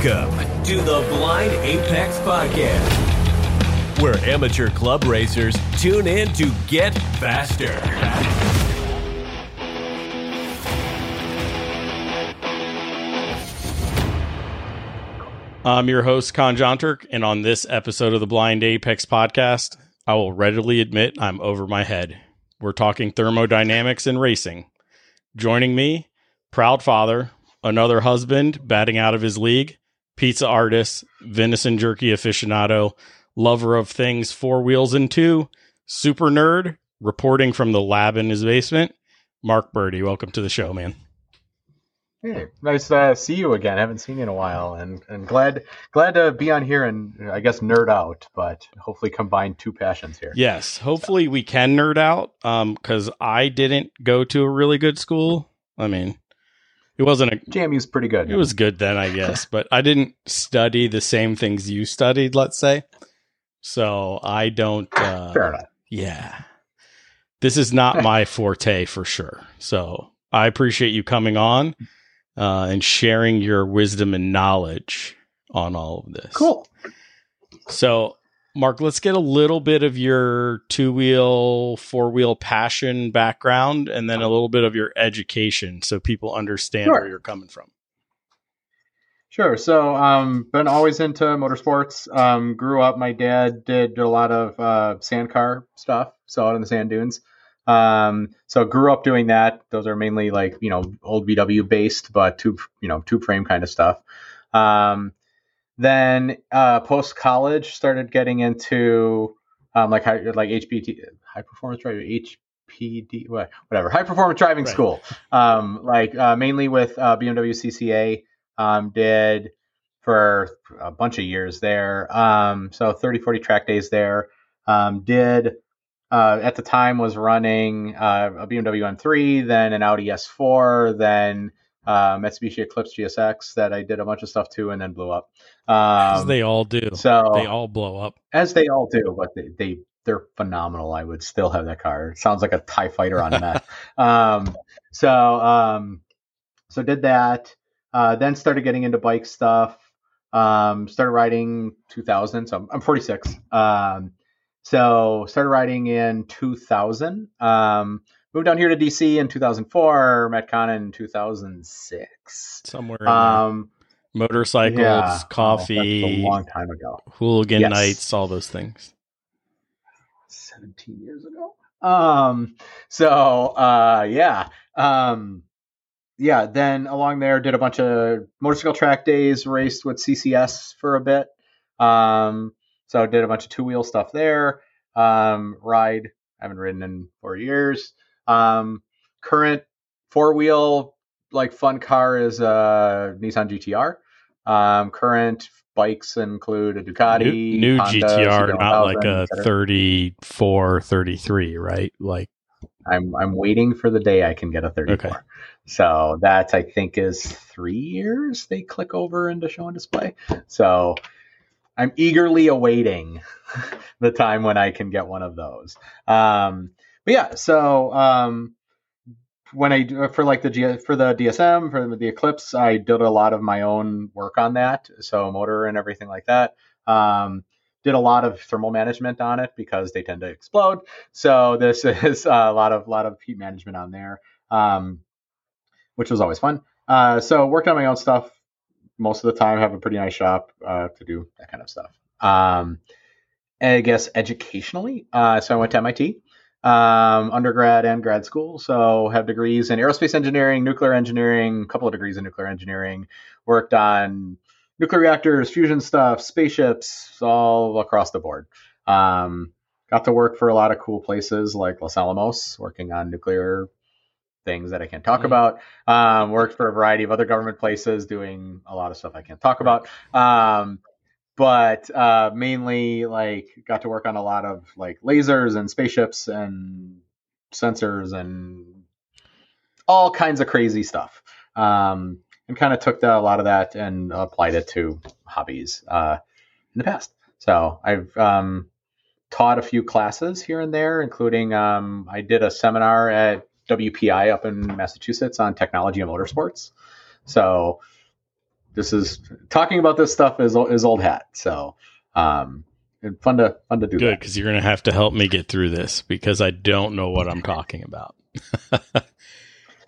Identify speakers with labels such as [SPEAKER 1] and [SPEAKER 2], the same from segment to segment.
[SPEAKER 1] Welcome to the Blind Apex Podcast, where amateur club racers tune in to get faster.
[SPEAKER 2] I'm your host, Con Jonturk, and on this episode of the Blind Apex podcast, I will readily admit I'm over my head. We're talking thermodynamics and racing. Joining me, proud father, another husband batting out of his league, pizza artist, venison jerky aficionado, lover of things four wheels and two, super nerd, reporting from the lab in his basement, Marc Birdie. Welcome to the show, man.
[SPEAKER 3] Hey, nice to see you again. haven't seen you in a while, and and glad glad to be on here and I guess nerd out, but hopefully combine two passions here.
[SPEAKER 2] Yes, hopefully so. we can nerd out. Um, because I didn't go to a really good school. I mean, it wasn't a
[SPEAKER 3] JMU's pretty good.
[SPEAKER 2] It was good then, I guess, but I didn't study the same things you studied. Let's say, so I don't. Uh,
[SPEAKER 3] Fair enough.
[SPEAKER 2] Yeah, this is not my forte for sure. So I appreciate you coming on uh, and sharing your wisdom and knowledge on all of this.
[SPEAKER 3] Cool.
[SPEAKER 2] So, Marc, let's get a little bit of your two wheel, four wheel passion background and then a little bit of your education so people understand sure. where you're coming from.
[SPEAKER 3] Sure. So, um, been always into motorsports. Um, grew up, my dad did a lot of uh, sand car stuff, so out in the sand dunes. Um, so grew up doing that. Those are mainly like you know old VW based, but tube you know tube frame kind of stuff. Um, then uh, post college started getting into um, like high, like HPT high performance driving HPD whatever high performance driving right. school. Um, like uh, mainly with uh, BMW CCA. Um, did for a bunch of years there. Um, so 30, 40 track days there. Um, did uh, at the time was running uh, a BMW M3, then an Audi S4, then uh, Mitsubishi Eclipse GSX that I did a bunch of stuff to, and then blew up.
[SPEAKER 2] Um, as they all do. So they all blow up.
[SPEAKER 3] As they all do, but they, they they're phenomenal. I would still have that car. It sounds like a Tie Fighter on meth. um, so um, so did that. Uh, then started getting into bike stuff. Um, started riding 2000. So I'm, I'm 46. Um, so started riding in 2000. Moved down here to DC in 2004. Met Con in 2006.
[SPEAKER 2] Somewhere. Um, motorcycles, yeah, coffee.
[SPEAKER 3] Oh, a long time ago.
[SPEAKER 2] Hooligan yes. nights, all those things.
[SPEAKER 3] 17 years ago. Um. So, uh, yeah. Um. Yeah. Then along there, did a bunch of motorcycle track days. Raced with CCS for a bit. Um so did a bunch of two wheel stuff there. Um, ride, I haven't ridden in four years. Um, current four wheel like fun car is a Nissan GTR. Um, current bikes include a Ducati,
[SPEAKER 2] new, new Honda, GTR, not like a 34, 33, right? Like
[SPEAKER 3] I'm I'm waiting for the day I can get a 34. Okay. So that I think is three years they click over into show and display. So I'm eagerly awaiting the time when I can get one of those. Um, but yeah, so um, when I for like the G, for the DSM for the Eclipse, I did a lot of my own work on that, so motor and everything like that. Um, did a lot of thermal management on it because they tend to explode. So this is a lot of lot of heat management on there, um, which was always fun. Uh, so worked on my own stuff most of the time have a pretty nice shop uh, to do that kind of stuff. Um, I guess educationally, uh, so I went to MIT, um, undergrad and grad school. So have degrees in aerospace engineering, nuclear engineering, a couple of degrees in nuclear engineering. Worked on nuclear reactors, fusion stuff, spaceships, all across the board. Um, got to work for a lot of cool places like Los Alamos, working on nuclear things that I can't talk mm-hmm. about. Um, worked for a variety of other government places doing a lot of stuff I can't talk about. Um, but uh, mainly like got to work on a lot of like lasers and spaceships and sensors and all kinds of crazy stuff. Um, and kind of took the, a lot of that and applied it to hobbies uh, in the past. So I've um, taught a few classes here and there, including um, I did a seminar at WPI up in Massachusetts on technology and motorsports. So this is talking about this stuff is is old hat. So um, fun to fun to do.
[SPEAKER 2] Good because you're going to have to help me get through this because I don't know what I'm talking about.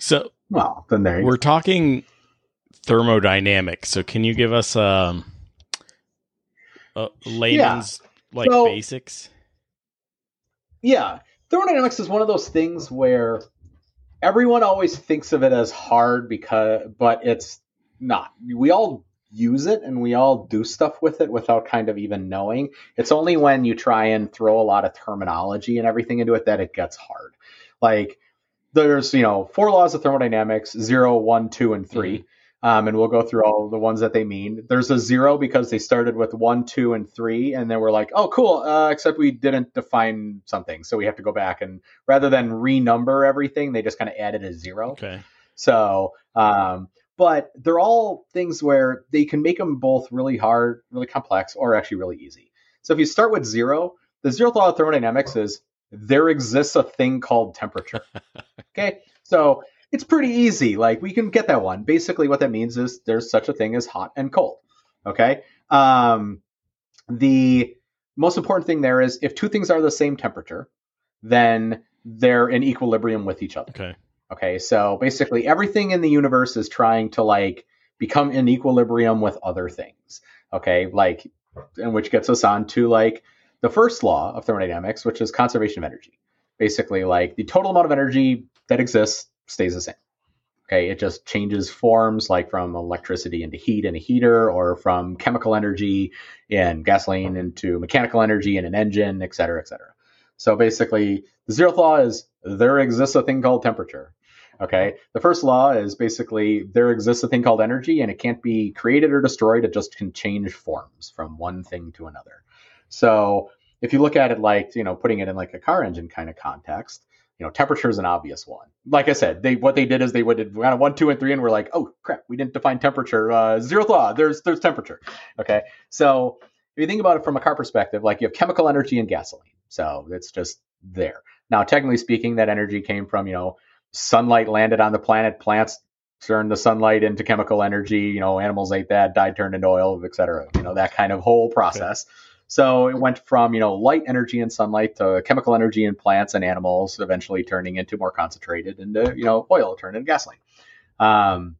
[SPEAKER 2] so
[SPEAKER 3] well, then there
[SPEAKER 2] we're go. talking thermodynamics. So can you give us um, a layman's yeah. like so, basics?
[SPEAKER 3] Yeah, thermodynamics is one of those things where everyone always thinks of it as hard because, but it's not. We all use it and we all do stuff with it without kind of even knowing. It's only when you try and throw a lot of terminology and everything into it that it gets hard. Like there's, you know, four laws of thermodynamics, zero, one, two, and 3 mm-hmm. Um, and we'll go through all the ones that they mean. There's a zero because they started with one, two, and three, and then we're like, oh, cool. Uh, except we didn't define something, so we have to go back and rather than renumber everything, they just kind of added a zero.
[SPEAKER 2] Okay.
[SPEAKER 3] So, um, but they're all things where they can make them both really hard, really complex, or actually really easy. So if you start with zero, the zeroth law of thermodynamics is there exists a thing called temperature. okay, so it's pretty easy. Like we can get that one. Basically, what that means is there's such a thing as hot and cold. Okay. Um, the most important thing there is if two things are the same temperature, then they're in equilibrium with each other.
[SPEAKER 2] Okay.
[SPEAKER 3] Okay, so basically everything in the universe is trying to like become in equilibrium with other things. Okay, like and which gets us on to like the first law of thermodynamics, which is conservation of energy. Basically, like the total amount of energy that exists stays the same. Okay, it just changes forms, like from electricity into heat in a heater, or from chemical energy in gasoline into mechanical energy in an engine, et cetera, et cetera. So basically, the zeroth law is there exists a thing called temperature. Okay. The first law is basically there exists a thing called energy and it can't be created or destroyed. It just can change forms from one thing to another. So if you look at it like, you know, putting it in like a car engine kind of context, you know, temperature is an obvious one. Like I said, they what they did is they would kind of one, two, and three, and we're like, oh crap, we didn't define temperature. Uh, zeroth law, there's there's temperature. Okay, so if you think about it from a car perspective, like you have chemical energy and gasoline, so it's just there. Now, technically speaking, that energy came from you know sunlight landed on the planet, plants turned the sunlight into chemical energy, you know, animals ate that, died, turned into oil, et cetera, you know, that kind of whole process. Okay. So it went from, you know, light energy and sunlight to chemical energy in plants and animals, eventually turning into more concentrated into, you know, oil, turned into gasoline. Um,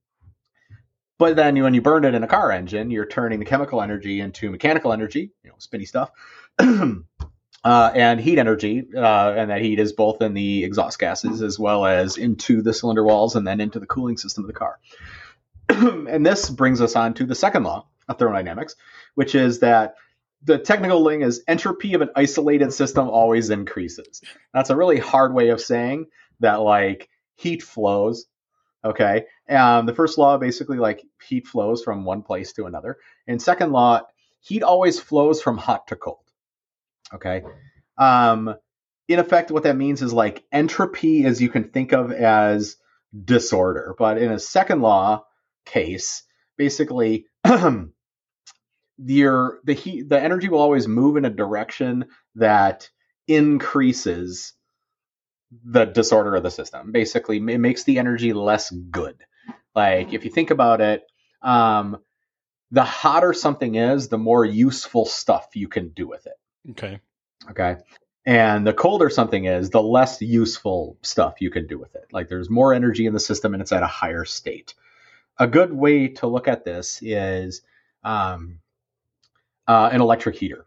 [SPEAKER 3] but then when you burn it in a car engine, you're turning the chemical energy into mechanical energy, you know, spinny stuff. uh, and heat energy, uh, and that heat is both in the exhaust gases as well as into the cylinder walls and then into the cooling system of the car. and this brings us on to the second law of thermodynamics, which is that the technical thing is entropy of an isolated system always increases. That's a really hard way of saying that, like heat flows. Okay, um, the first law basically like heat flows from one place to another, and second law, heat always flows from hot to cold. Okay. Um, in effect, what that means is like entropy, as you can think of as disorder. But in a second law case, basically, your the heat the energy will always move in a direction that increases the disorder of the system. Basically, it makes the energy less good. Like if you think about it, um, the hotter something is, the more useful stuff you can do with it.
[SPEAKER 2] Okay.
[SPEAKER 3] Okay. And the colder something is, the less useful stuff you can do with it. Like there's more energy in the system and it's at a higher state. A good way to look at this is um, uh, an electric heater.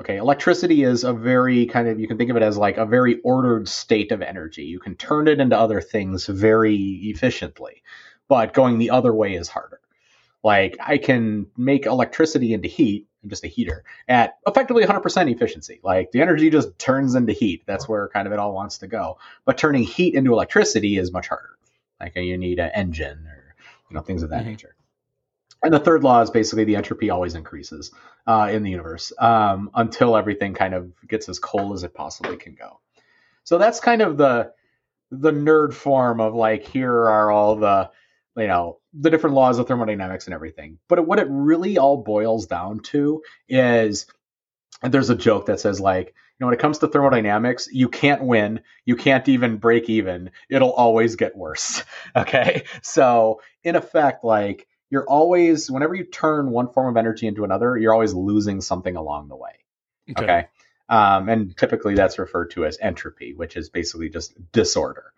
[SPEAKER 3] Okay, electricity is a very kind of, you can think of it as like a very ordered state of energy. You can turn it into other things very efficiently, but going the other way is harder. Like I can make electricity into heat, just a heater, at effectively 100% efficiency. Like the energy just turns into heat. That's where kind of it all wants to go. But turning heat into electricity is much harder. Like you need an engine or you know things of that mm-hmm. nature. And the third law is basically the entropy always increases uh, in the universe um, until everything kind of gets as cold as it possibly can go. So that's kind of the the nerd form of like here are all the you know the different laws of thermodynamics and everything. But what it really all boils down to is there's a joke that says like you know when it comes to thermodynamics you can't win you can't even break even it'll always get worse okay so in effect like you're always whenever you turn one form of energy into another, you're always losing something along the way. Okay. okay? Um, and typically that's referred to as entropy, which is basically just disorder.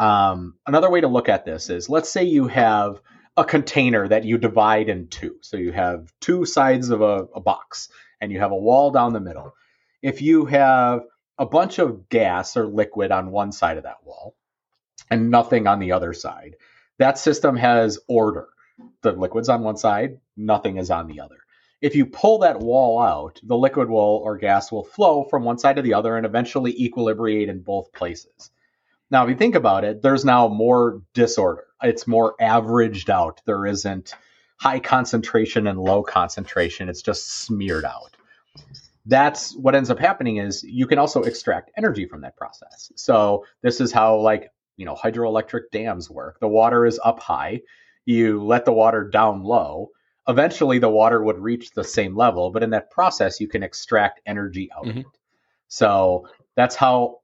[SPEAKER 3] Um, another way to look at this is let's say you have a container that you divide in two. So you have two sides of a, a box and you have a wall down the middle. If you have a bunch of gas or liquid on one side of that wall and nothing on the other side, that system has order. The liquid's on one side, nothing is on the other. If you pull that wall out, the liquid will or gas will flow from one side to the other and eventually equilibrate in both places. Now, if you think about it, there's now more disorder. It's more averaged out. There isn't high concentration and low concentration. It's just smeared out. That's what ends up happening is you can also extract energy from that process. So this is how like, you know, hydroelectric dams work. The water is up high. You let the water down low. Eventually the water would reach the same level, but in that process you can extract energy out mm-hmm. of it. So that's how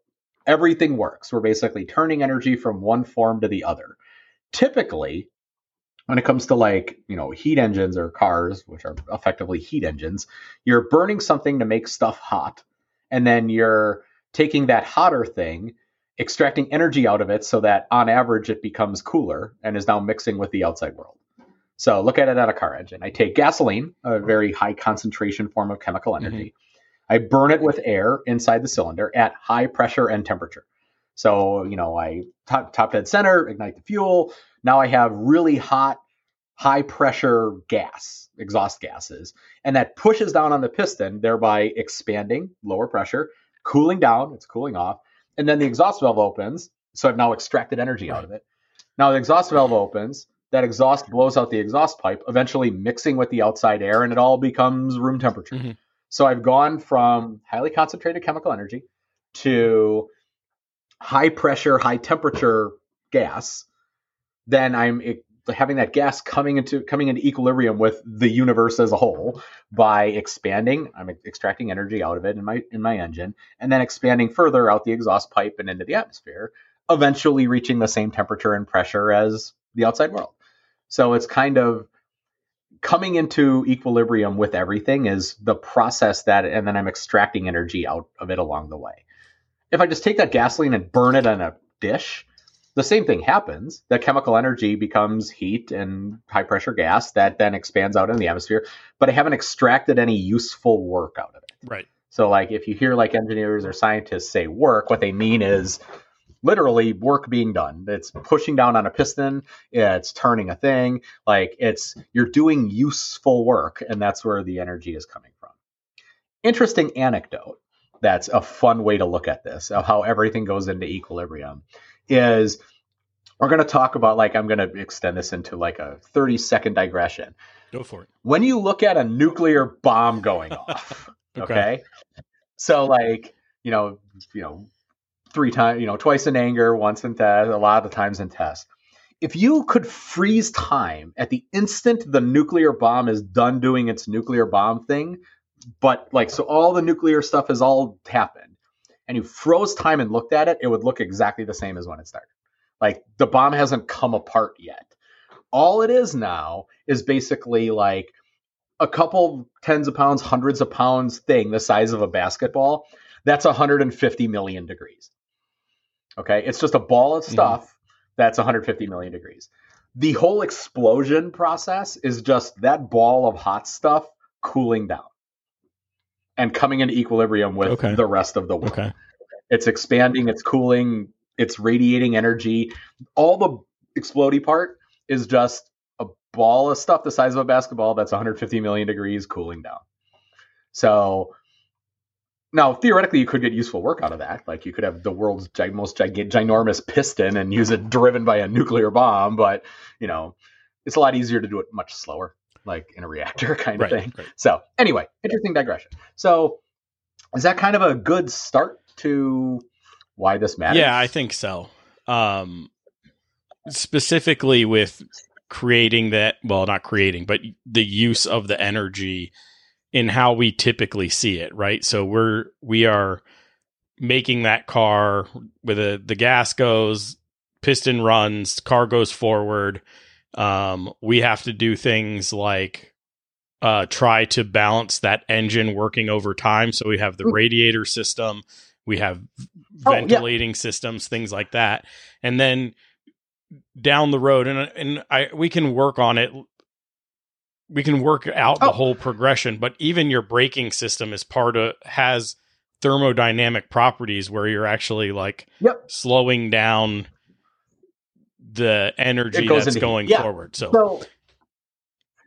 [SPEAKER 3] everything works. We're basically turning energy from one form to the other. Typically, when it comes to like, you know, heat engines or cars, which are effectively heat engines, you're burning something to make stuff hot. And then you're taking that hotter thing, extracting energy out of it so that on average it becomes cooler and is now mixing with the outside world. So look at it at a car engine. I take gasoline, a very high concentration form of chemical energy. Mm-hmm. I burn it with air inside the cylinder at high pressure and temperature. So, you know, I top, top dead center, ignite the fuel. Now I have really hot, high pressure gas, exhaust gases, and that pushes down on the piston, thereby expanding, lower pressure, cooling down, it's cooling off. And then the exhaust valve opens. So I've now extracted energy out of it. Now the exhaust valve opens, that exhaust blows out the exhaust pipe, eventually mixing with the outside air, and it all becomes room temperature. Mm-hmm. So I've gone from highly concentrated chemical energy to high pressure, high temperature gas. Then I'm having that gas coming into coming into equilibrium with the universe as a whole by expanding. I'm extracting energy out of it in my in my engine, and then expanding further out the exhaust pipe and into the atmosphere, eventually reaching the same temperature and pressure as the outside world. So it's kind of coming into equilibrium with everything is the process that, and then I'm extracting energy out of it along the way. If I just take that gasoline and burn it on a dish, the same thing happens. The chemical energy becomes heat and high pressure gas that then expands out in the atmosphere, but I haven't extracted any useful work out of it.
[SPEAKER 2] Right.
[SPEAKER 3] So, like, if you hear like engineers or scientists say work, what they mean is literally work being done. It's pushing down on a piston, it's turning a thing, like it's you're doing useful work and that's where the energy is coming from. Interesting anecdote. That's a fun way to look at this of how everything goes into equilibrium is we're going to talk about like I'm going to extend this into like a 30 second digression.
[SPEAKER 2] Go for it.
[SPEAKER 3] When you look at a nuclear bomb going off, okay. okay? So like, you know, you know, three times, you know, twice in anger, once in test, a lot of times in test. If you could freeze time at the instant the nuclear bomb is done doing its nuclear bomb thing, but like, so all the nuclear stuff has all happened, and you froze time and looked at it, it would look exactly the same as when it started. Like, the bomb hasn't come apart yet. All it is now is basically like a couple tens of pounds, hundreds of pounds thing the size of a basketball. That's 150 million degrees. Okay, it's just a ball of mm-hmm. stuff mm-hmm. that's 150 million degrees. The whole explosion process is just that ball of hot stuff cooling down and coming into equilibrium with okay. the rest of the world. Okay. It's expanding, it's cooling, it's radiating energy. All the explody part is just a ball of stuff the size of a basketball that's 150 million degrees cooling down. So now, theoretically, you could get useful work out of that. Like you could have the world's gi- most gig- ginormous piston and use it driven by a nuclear bomb, but you know, it's a lot easier to do it much slower, like in a reactor kind of right, thing. Right. So, anyway, interesting digression. So, is that kind of a good start to why this matters?
[SPEAKER 2] Yeah, I think so. Um, specifically with creating that, well, not creating, but the use of the energy in how we typically see it, right? So we're we are making that car with a the gas goes, piston runs, car goes forward. Um, we have to do things like uh, try to balance that engine working over time. So we have the radiator system, we have
[SPEAKER 3] Oh,
[SPEAKER 2] ventilating systems, things like that, and then down the road, and and I we can work on it. We can work out the
[SPEAKER 3] Oh.
[SPEAKER 2] whole progression, but even your braking system is part of has thermodynamic properties where you're actually like
[SPEAKER 3] Yep.
[SPEAKER 2] slowing down the energy that's going
[SPEAKER 3] Yeah.
[SPEAKER 2] forward. So,
[SPEAKER 3] So,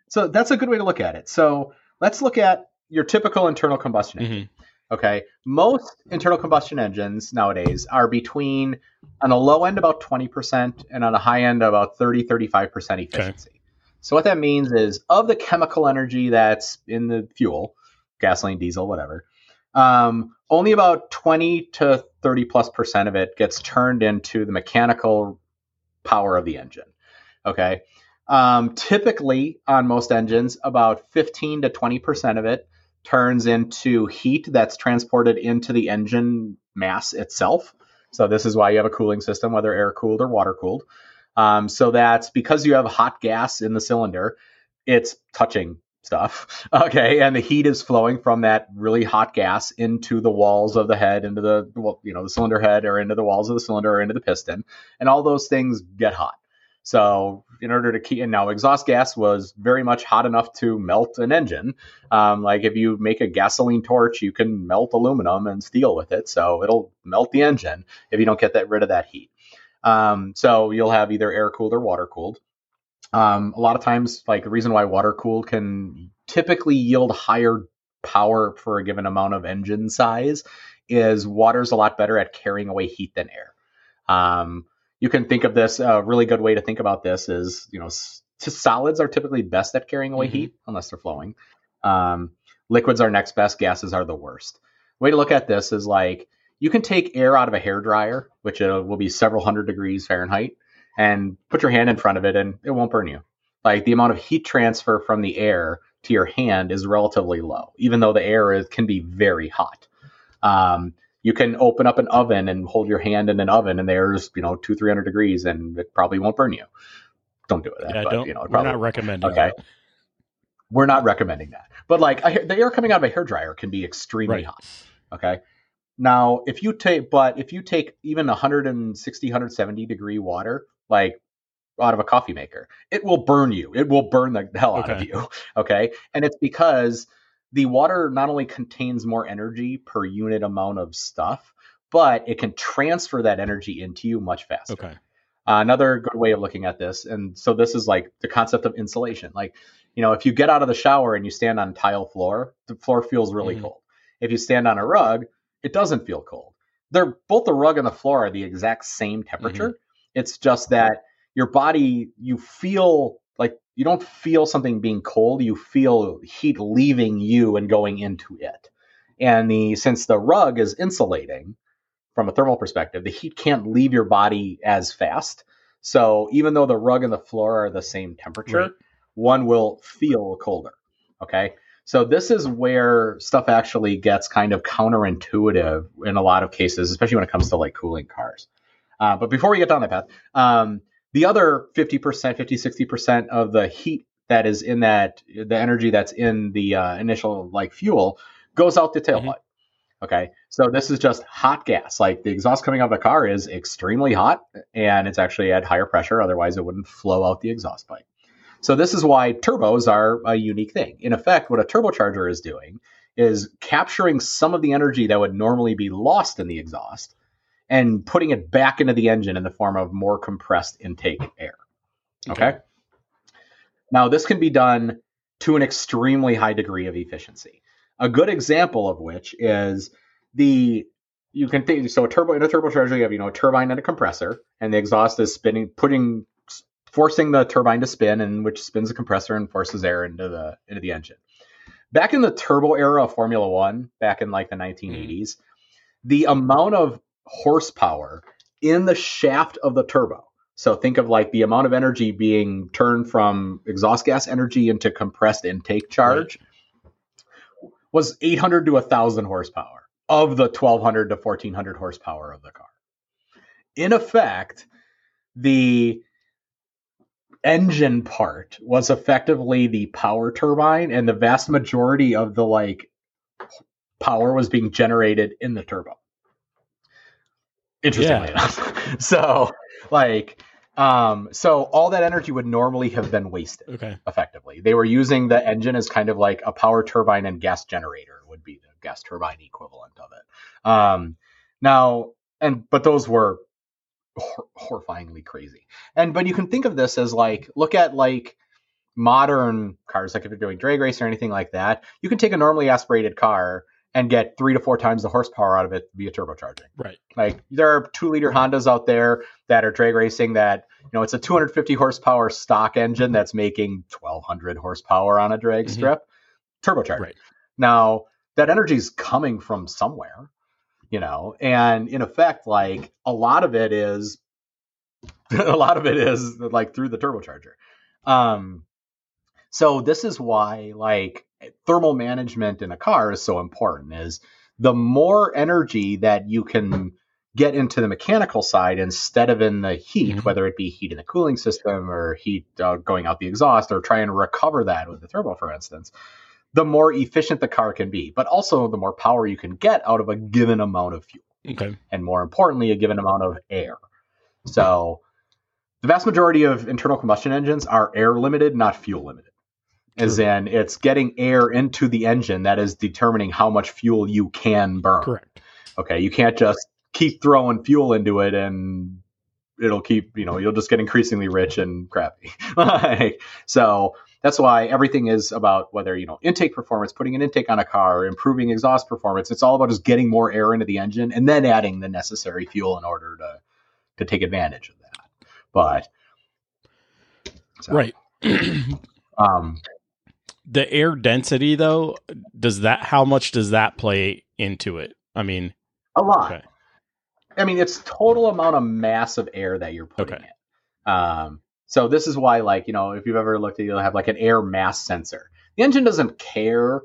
[SPEAKER 3] so that's a good way to look at it. So let's look at your typical internal combustion engine.
[SPEAKER 2] Mhm.
[SPEAKER 3] Okay, most internal combustion engines nowadays are between on the low end about 20% and on the high end about 30 35% efficiency. So what that means is of the chemical energy that's in the fuel, gasoline, diesel, whatever, um, only about 20 to 30 plus percent of it gets turned into the mechanical power of the engine. Okay. Um, typically, on most engines, about 15 to 20% of it turns into heat that's transported into the engine mass itself. So, this is why you have a cooling system, whether air cooled or water cooled. Um, so, that's because you have hot gas in the cylinder, it's touching stuff. Okay. And the heat is flowing from that really hot gas into the walls of the head, into the, well, you know, the cylinder head or into the walls of the cylinder or into the piston. And all those things get hot. So, in order to keep, and now exhaust gas was very much hot enough to melt an engine. Um, like if you make a gasoline torch, you can melt aluminum and steel with it, so it'll melt the engine if you don't get that rid of that heat. Um, so you'll have either air cooled or water cooled. Um, a lot of times, like the reason why water cooled can typically yield higher power for a given amount of engine size is water's a lot better at carrying away heat than air. Um, you can think of this a really good way to think about this is you know solids are typically best at carrying away
[SPEAKER 2] Mhm.
[SPEAKER 3] heat unless they're flowing um, liquids are next best gases are the worst way to look at this is like you can take air out of a hair dryer which uh, will be several hundred degrees fahrenheit and put your hand in front of it and it won't burn you like the amount of heat transfer from the air to your hand is relatively low even though the air is, can be very hot um, you can open up an oven and hold your hand in an oven and there's you know two three hundred degrees and it probably won't burn you don't do it
[SPEAKER 2] yeah,
[SPEAKER 3] but,
[SPEAKER 2] don't.
[SPEAKER 3] you know, it
[SPEAKER 2] we're not recommending.
[SPEAKER 3] Okay.
[SPEAKER 2] that.
[SPEAKER 3] we're not recommending that but like the air coming out of a hair dryer can be extremely
[SPEAKER 2] Right.
[SPEAKER 3] hot okay now if you take but if you take even 160 170 degree water like out of a coffee maker it will burn you it will burn the hell out of you okay and it's because the water not only contains more energy per unit amount of stuff but it can transfer that energy into you much faster
[SPEAKER 2] Okay.
[SPEAKER 3] uh, another good way of looking at this, and so this is like the concept of insulation. Like, you know, if you get out of the shower and you stand on tile floor, the floor feels really
[SPEAKER 2] Mhm.
[SPEAKER 3] cold. If you stand on a rug, it doesn't feel cold. They're both the rug and the floor are the exact same mm-hmm. temperature. It's just that your body, you feel like you don't feel something being cold. You feel heat leaving you and going into it. And the since the rug is insulating, from a thermal perspective, the heat can't leave your body as fast. So even though the rug and the floor are the same temperature,
[SPEAKER 2] Right.
[SPEAKER 3] one will feel colder. Okay. So this is where stuff actually gets kind of counterintuitive in a lot of cases, especially when it comes to like cooling cars. Uh, but before we get down that path, um, the other 50%, 50, 60% of the heat that is in that, the energy that's in the uh, initial like fuel goes out the tailpipe. Okay. So this is just hot gas. Like the exhaust coming out of the car is extremely hot and it's actually at higher pressure. Otherwise, it wouldn't flow out the exhaust pipe. So this is why turbos are a unique thing. In effect, what a turbocharger is doing is capturing some of the energy that would normally be lost in the exhaust and putting it back into the engine in the form of more compressed intake air. Okay. Now, this can be done to an extremely high degree of efficiency. A good example of which is the you can think so a turbo in a turbocharger you have you know a turbine and a compressor and the exhaust is spinning putting forcing the turbine to spin and which spins the compressor and forces air into the into the engine. Back in the turbo era of Formula 1 back in like the mm-hmm. 1980s the amount of horsepower in the shaft of the turbo so think of like the amount of energy being turned from exhaust gas energy into compressed intake charge was 800 to 1000 horsepower of the 1200 to 1400 horsepower of the car. In effect, the engine part was effectively the power turbine, and the vast majority of the like power was being generated in the turbo. Interestingly yeah. enough, so like um, so all that energy would normally have been wasted.
[SPEAKER 2] Okay.
[SPEAKER 3] Effectively, they were using the engine as kind of like a power turbine and gas generator would be the gas turbine equivalent of it. Um, now, and but those were hor- horrifyingly crazy. And but you can think of this as like look at like modern cars, like if you're doing drag race or anything like that. You can take a normally aspirated car and get three to four times the horsepower out of it via turbocharging.
[SPEAKER 2] Right.
[SPEAKER 3] Like there are two liter Hondas out there that are drag racing that, you know, it's a 250 horsepower stock engine that's making 1200 horsepower on a drag mm-hmm. strip, turbocharged. Right. Now that energy is coming from somewhere, you know, and in effect, like a lot of it is, a lot of it is like through the turbocharger. Um, so this is why like thermal management in a car is so important is the more energy that you can get into the mechanical side instead of in the heat, mm-hmm. whether it be heat in the cooling system or heat uh, going out the exhaust or trying to recover that with the turbo, for instance, the more efficient the car can be, but also the more power you can get out of a given amount of fuel.
[SPEAKER 2] Okay.
[SPEAKER 3] And more importantly, a given amount of air. So the vast majority of internal combustion engines are air limited, not fuel limited as in it's getting air into the engine that is determining how much fuel you can burn.
[SPEAKER 2] Correct.
[SPEAKER 3] Okay, you can't just keep throwing fuel into it and it'll keep, you know, you'll just get increasingly rich and crappy. like, so that's why everything is about whether, you know, intake performance, putting an intake on a car, improving exhaust performance. It's all about just getting more air into the engine and then adding the necessary fuel in order to to take advantage of that. But
[SPEAKER 2] so, right. um the air density though does that how much does that play into it i mean
[SPEAKER 3] a lot okay. i mean it's total amount of mass of air that you're putting okay. in um, so this is why like you know if you've ever looked at you'll have like an air mass sensor the engine doesn't care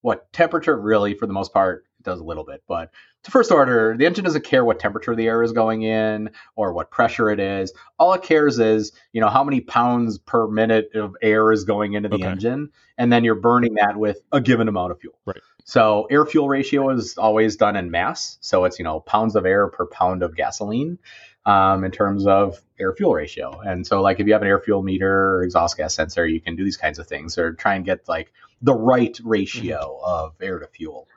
[SPEAKER 3] what temperature really for the most part it does a little bit but to first order, the engine doesn't care what temperature the air is going in or what pressure it is. All it cares is, you know, how many pounds per minute of air is going into the okay. engine, and then you're burning that with a given amount of fuel.
[SPEAKER 2] Right.
[SPEAKER 3] So air fuel ratio is always done in mass. So it's, you know, pounds of air per pound of gasoline. Um, in terms of air fuel ratio. And so, like, if you have an air fuel meter or exhaust gas sensor, you can do these kinds of things or try and get like the right ratio mm-hmm. of air to fuel.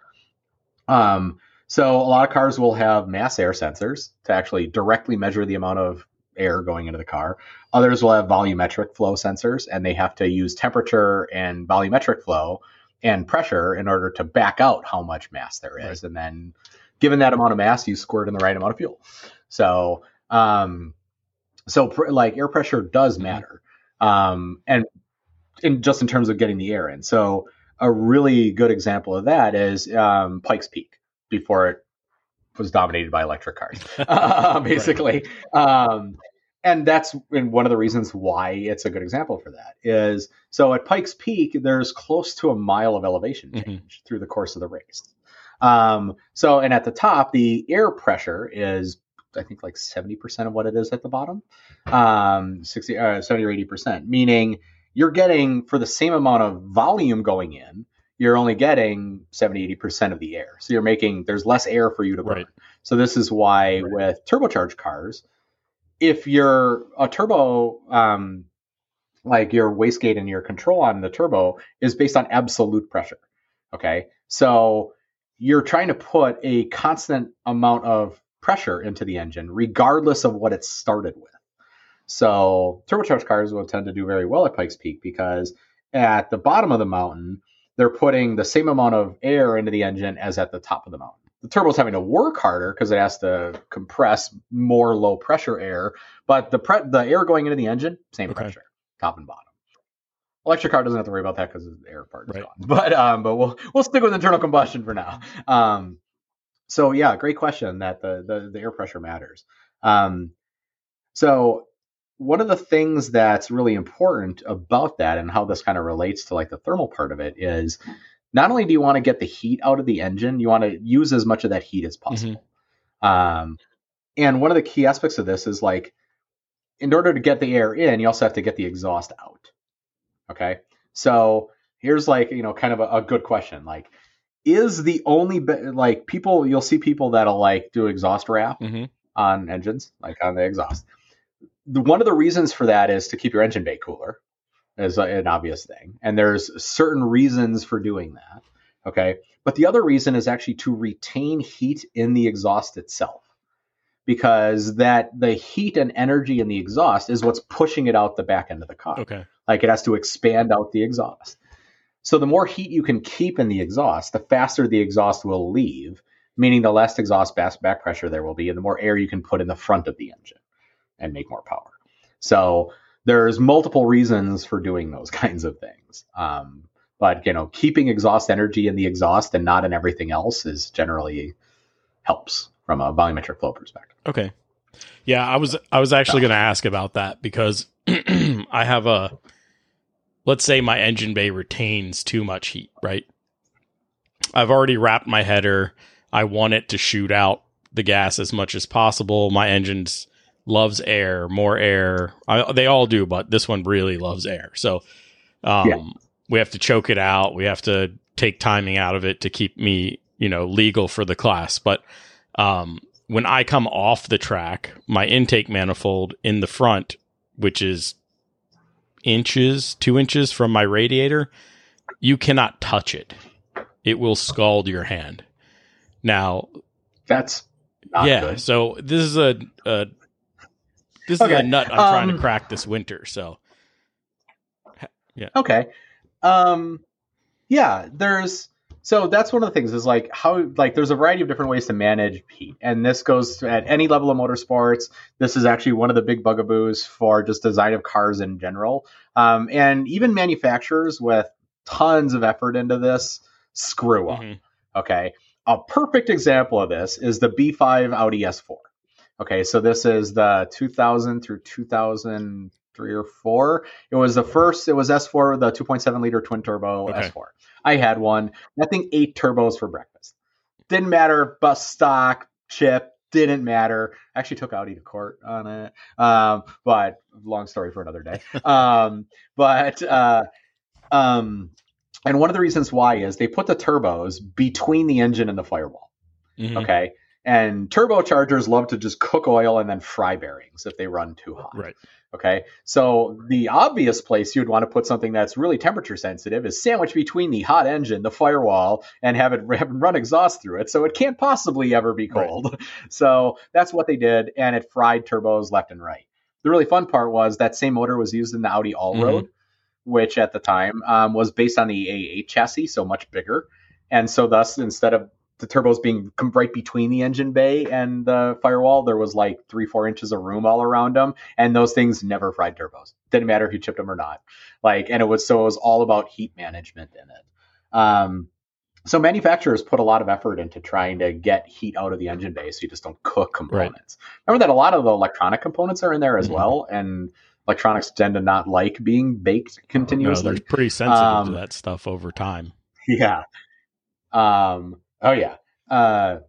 [SPEAKER 3] Um, so a lot of cars will have mass air sensors to actually directly measure the amount of air going into the car. Others will have volumetric flow sensors and they have to use temperature and volumetric flow and pressure in order to back out how much mass there is. Right. And then given that amount of mass, you squirt in the right amount of fuel. So, um, so pr- like air pressure does mm-hmm. matter. Um, and in just in terms of getting the air in. So a really good example of that is um, Pikes Peak before it was dominated by electric cars, uh, basically. Right. Um, and that's one of the reasons why it's a good example for that is so at Pikes Peak, there's close to a mile of elevation mm-hmm. change mm-hmm. through the course of the race. Um, so, and at the top, the air pressure is, I think, like 70% of what it is at the bottom, um, 60, uh, 70 or 80%, meaning you're getting for the same amount of volume going in, you're only getting 70 80% of the air. So you're making there's less air for you to burn. Right. so this is why right. with turbocharged cars if you're a turbo um, like your wastegate and your control on the turbo is based on absolute pressure okay? So you're trying to put a constant amount of pressure into the engine regardless of what it started with so turbocharged cars will tend to do very well at pikes peak because at the bottom of the mountain they're putting the same amount of air into the engine as at the top of the mountain. The turbo's having to work harder because it has to compress more low pressure air, but the pre- the air going into the engine, same okay. pressure, top and bottom. Electric car doesn't have to worry about that because the air part is right. gone. But um, but we'll we'll stick with internal combustion for now. Um, so yeah, great question that the the, the air pressure matters. Um, so one of the things that's really important about that and how this kind of relates to like the thermal part of it is not only do you want to get the heat out of the engine, you want to use as much of that heat as possible. Mm-hmm. Um, and one of the key aspects of this is like in order to get the air in, you also have to get the exhaust out. Okay. So here's like, you know, kind of a, a good question. Like, is the only, like, people, you'll see people that'll like do exhaust wrap mm-hmm. on engines, like on the exhaust. The, one of the reasons for that is to keep your engine bay cooler, is an obvious thing. And there's certain reasons for doing that. Okay. But the other reason is actually to retain heat in the exhaust itself because that the heat and energy in the exhaust is what's pushing it out the back end of the car.
[SPEAKER 2] Okay.
[SPEAKER 3] Like it has to expand out the exhaust. So the more heat you can keep in the exhaust, the faster the exhaust will leave, meaning the less exhaust back pressure there will be, and the more air you can put in the front of the engine and make more power. So there's multiple reasons for doing those kinds of things. Um, but you know, keeping exhaust energy in the exhaust and not in everything else is generally helps from a volumetric flow perspective.
[SPEAKER 2] Okay. Yeah, I was I was actually going to ask about that because I have a let's say my engine bay retains too much heat, right? I've already wrapped my header. I want it to shoot out the gas as much as possible. My engine's loves air, more air. I, they all do, but this one really loves air. So um, yeah we have to choke it out. We have to take timing out of it to keep me, you know, legal for the class. But um, when I come off the track, my intake manifold in the front, which is inches, two inches from my radiator, you cannot touch it. It will scald your hand. Now,
[SPEAKER 3] that's
[SPEAKER 2] yeah.
[SPEAKER 3] Good.
[SPEAKER 2] So this is a, a this okay. is a nut I'm um, trying to um, crack this winter. So
[SPEAKER 3] yeah. Okay. Um, yeah, there's so that's one of the things is like how like there's a variety of different ways to manage heat, and this goes at any level of motorsports. This is actually one of the big bugaboos for just design of cars in general, um, and even manufacturers with tons of effort into this screw up. Mm-hmm. Okay, a perfect example of this is the B5 Audi S4. Okay, so this is the 2000 through 2000 three or four. It was the first. It was S4, the 2.7 liter twin turbo okay. S4. I had one. That thing ate turbos for breakfast. Didn't matter. Bus stock, chip, didn't matter. Actually took Audi to court on it. Um, but long story for another day. um, but uh, um, and one of the reasons why is they put the turbos between the engine and the firewall. Mm-hmm. Okay. And turbochargers love to just cook oil and then fry bearings if they run too hot.
[SPEAKER 2] Right.
[SPEAKER 3] Okay. So the obvious place you'd want to put something that's really temperature sensitive is sandwiched between the hot engine, the firewall, and have it, have it run exhaust through it. So it can't possibly ever be cold. Right. So that's what they did. And it fried turbos left and right. The really fun part was that same motor was used in the Audi Allroad, mm-hmm. which at the time um, was based on the A8 chassis, so much bigger. And so, thus, instead of the turbos being right between the engine bay and the firewall, there was like three, four inches of room all around them, and those things never fried turbos. Didn't matter if you chipped them or not. Like, and it was so it was all about heat management in it. Um, so manufacturers put a lot of effort into trying to get heat out of the engine bay, so you just don't cook components. Right. Remember that a lot of the electronic components are in there as mm-hmm. well, and electronics tend to not like being baked continuously.
[SPEAKER 2] No, they're pretty sensitive um, to that stuff over time.
[SPEAKER 3] Yeah. Um, Oh yeah. Uh,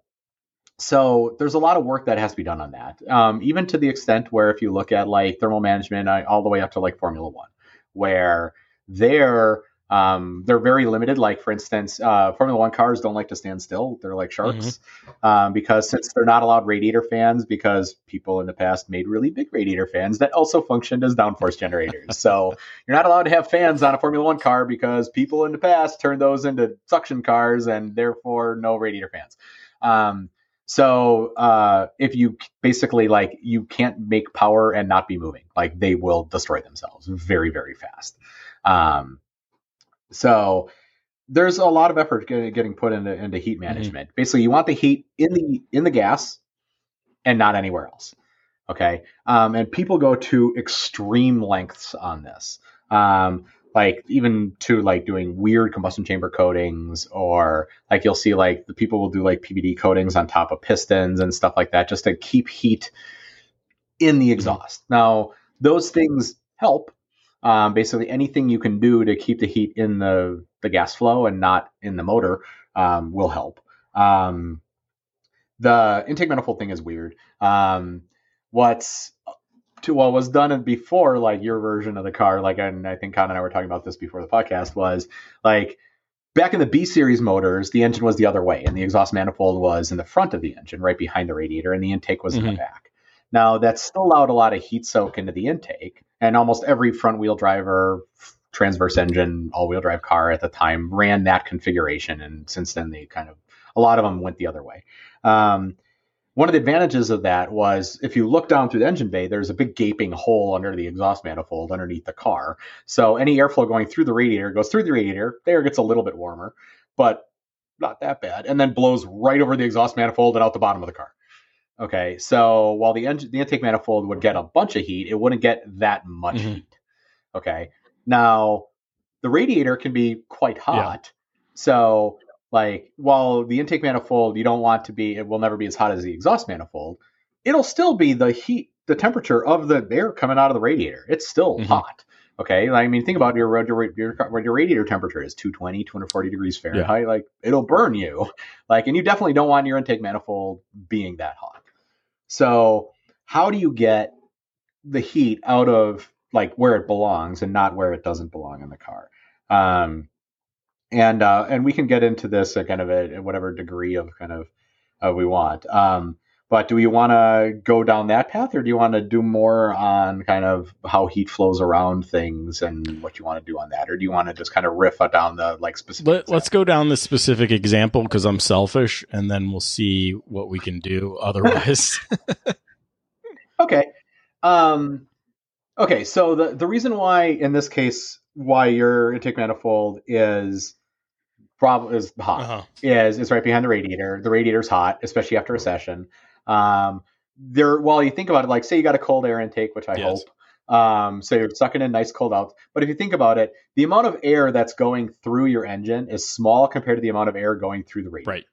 [SPEAKER 3] so there's a lot of work that has to be done on that. Um, even to the extent where if you look at like thermal management, all the way up to like Formula One, where there um, they're very limited. Like for instance, uh, Formula One cars don't like to stand still; they're like sharks mm-hmm. um, because since they're not allowed radiator fans, because people in the past made really big radiator fans that also functioned as downforce generators. so you're not allowed to have fans on a Formula One car because people in the past turned those into suction cars, and therefore no radiator fans. Um, so uh, if you basically like you can't make power and not be moving, like they will destroy themselves very very fast. Um, so there's a lot of effort getting put into, into heat mm-hmm. management. Mm-hmm. Basically, you want the heat in the in the gas and not anywhere else. Okay, um, and people go to extreme lengths on this, um, like even to like doing weird combustion chamber coatings, or like you'll see like the people will do like PVD coatings on top of pistons and stuff like that, just to keep heat in the mm-hmm. exhaust. Mm-hmm. Now those things help um, basically, anything you can do to keep the heat in the, the gas flow and not in the motor um, will help. Um, the intake manifold thing is weird. Um, what's to what was done before, like your version of the car, like and I think Con and I were talking about this before the podcast, was like back in the B series motors, the engine was the other way, and the exhaust manifold was in the front of the engine, right behind the radiator, and the intake was mm-hmm. in the mm-hmm. back. Now that still allowed a lot of heat soak into the intake, and almost every front wheel driver, transverse engine, all wheel drive car at the time ran that configuration, and since then they kind of a lot of them went the other way. Um, one of the advantages of that was if you look down through the engine bay, there's a big gaping hole under the exhaust manifold underneath the car. So any airflow going through the radiator goes through the radiator. The air gets a little bit warmer, but not that bad, and then blows right over the exhaust manifold and out the bottom of the car. Okay, so while the engine, the intake manifold would get a bunch of heat, it wouldn't get that much mm-hmm. heat. Okay, now the radiator can be quite hot, yeah. so like while the intake manifold you don't want to be it will never be as hot as the exhaust manifold it'll still be the heat the temperature of the air coming out of the radiator it's still mm-hmm. hot okay i mean think about your, your your, your radiator temperature is 220 240 degrees fahrenheit yeah. like it'll burn you like and you definitely don't want your intake manifold being that hot so how do you get the heat out of like where it belongs and not where it doesn't belong in the car um, and uh, and we can get into this at kind of a, whatever degree of kind of uh, we want. Um, but do you want to go down that path, or do you want to do more on kind of how heat flows around things and what you want to do on that, or do you want to just kind of riff down the like specific?
[SPEAKER 2] Let, us go down the specific example because I'm selfish, and then we'll see what we can do otherwise.
[SPEAKER 3] okay. Um, okay. So the the reason why in this case why your intake manifold is problem is hot. Uh-huh. Is is right behind the radiator. The radiator's hot, especially after a session. Um, there, while you think about it, like say you got a cold air intake, which I yes. hope. Um, so you're sucking in nice cold out. But if you think about it, the amount of air that's going through your engine is small compared to the amount of air going through the radiator.
[SPEAKER 2] Right.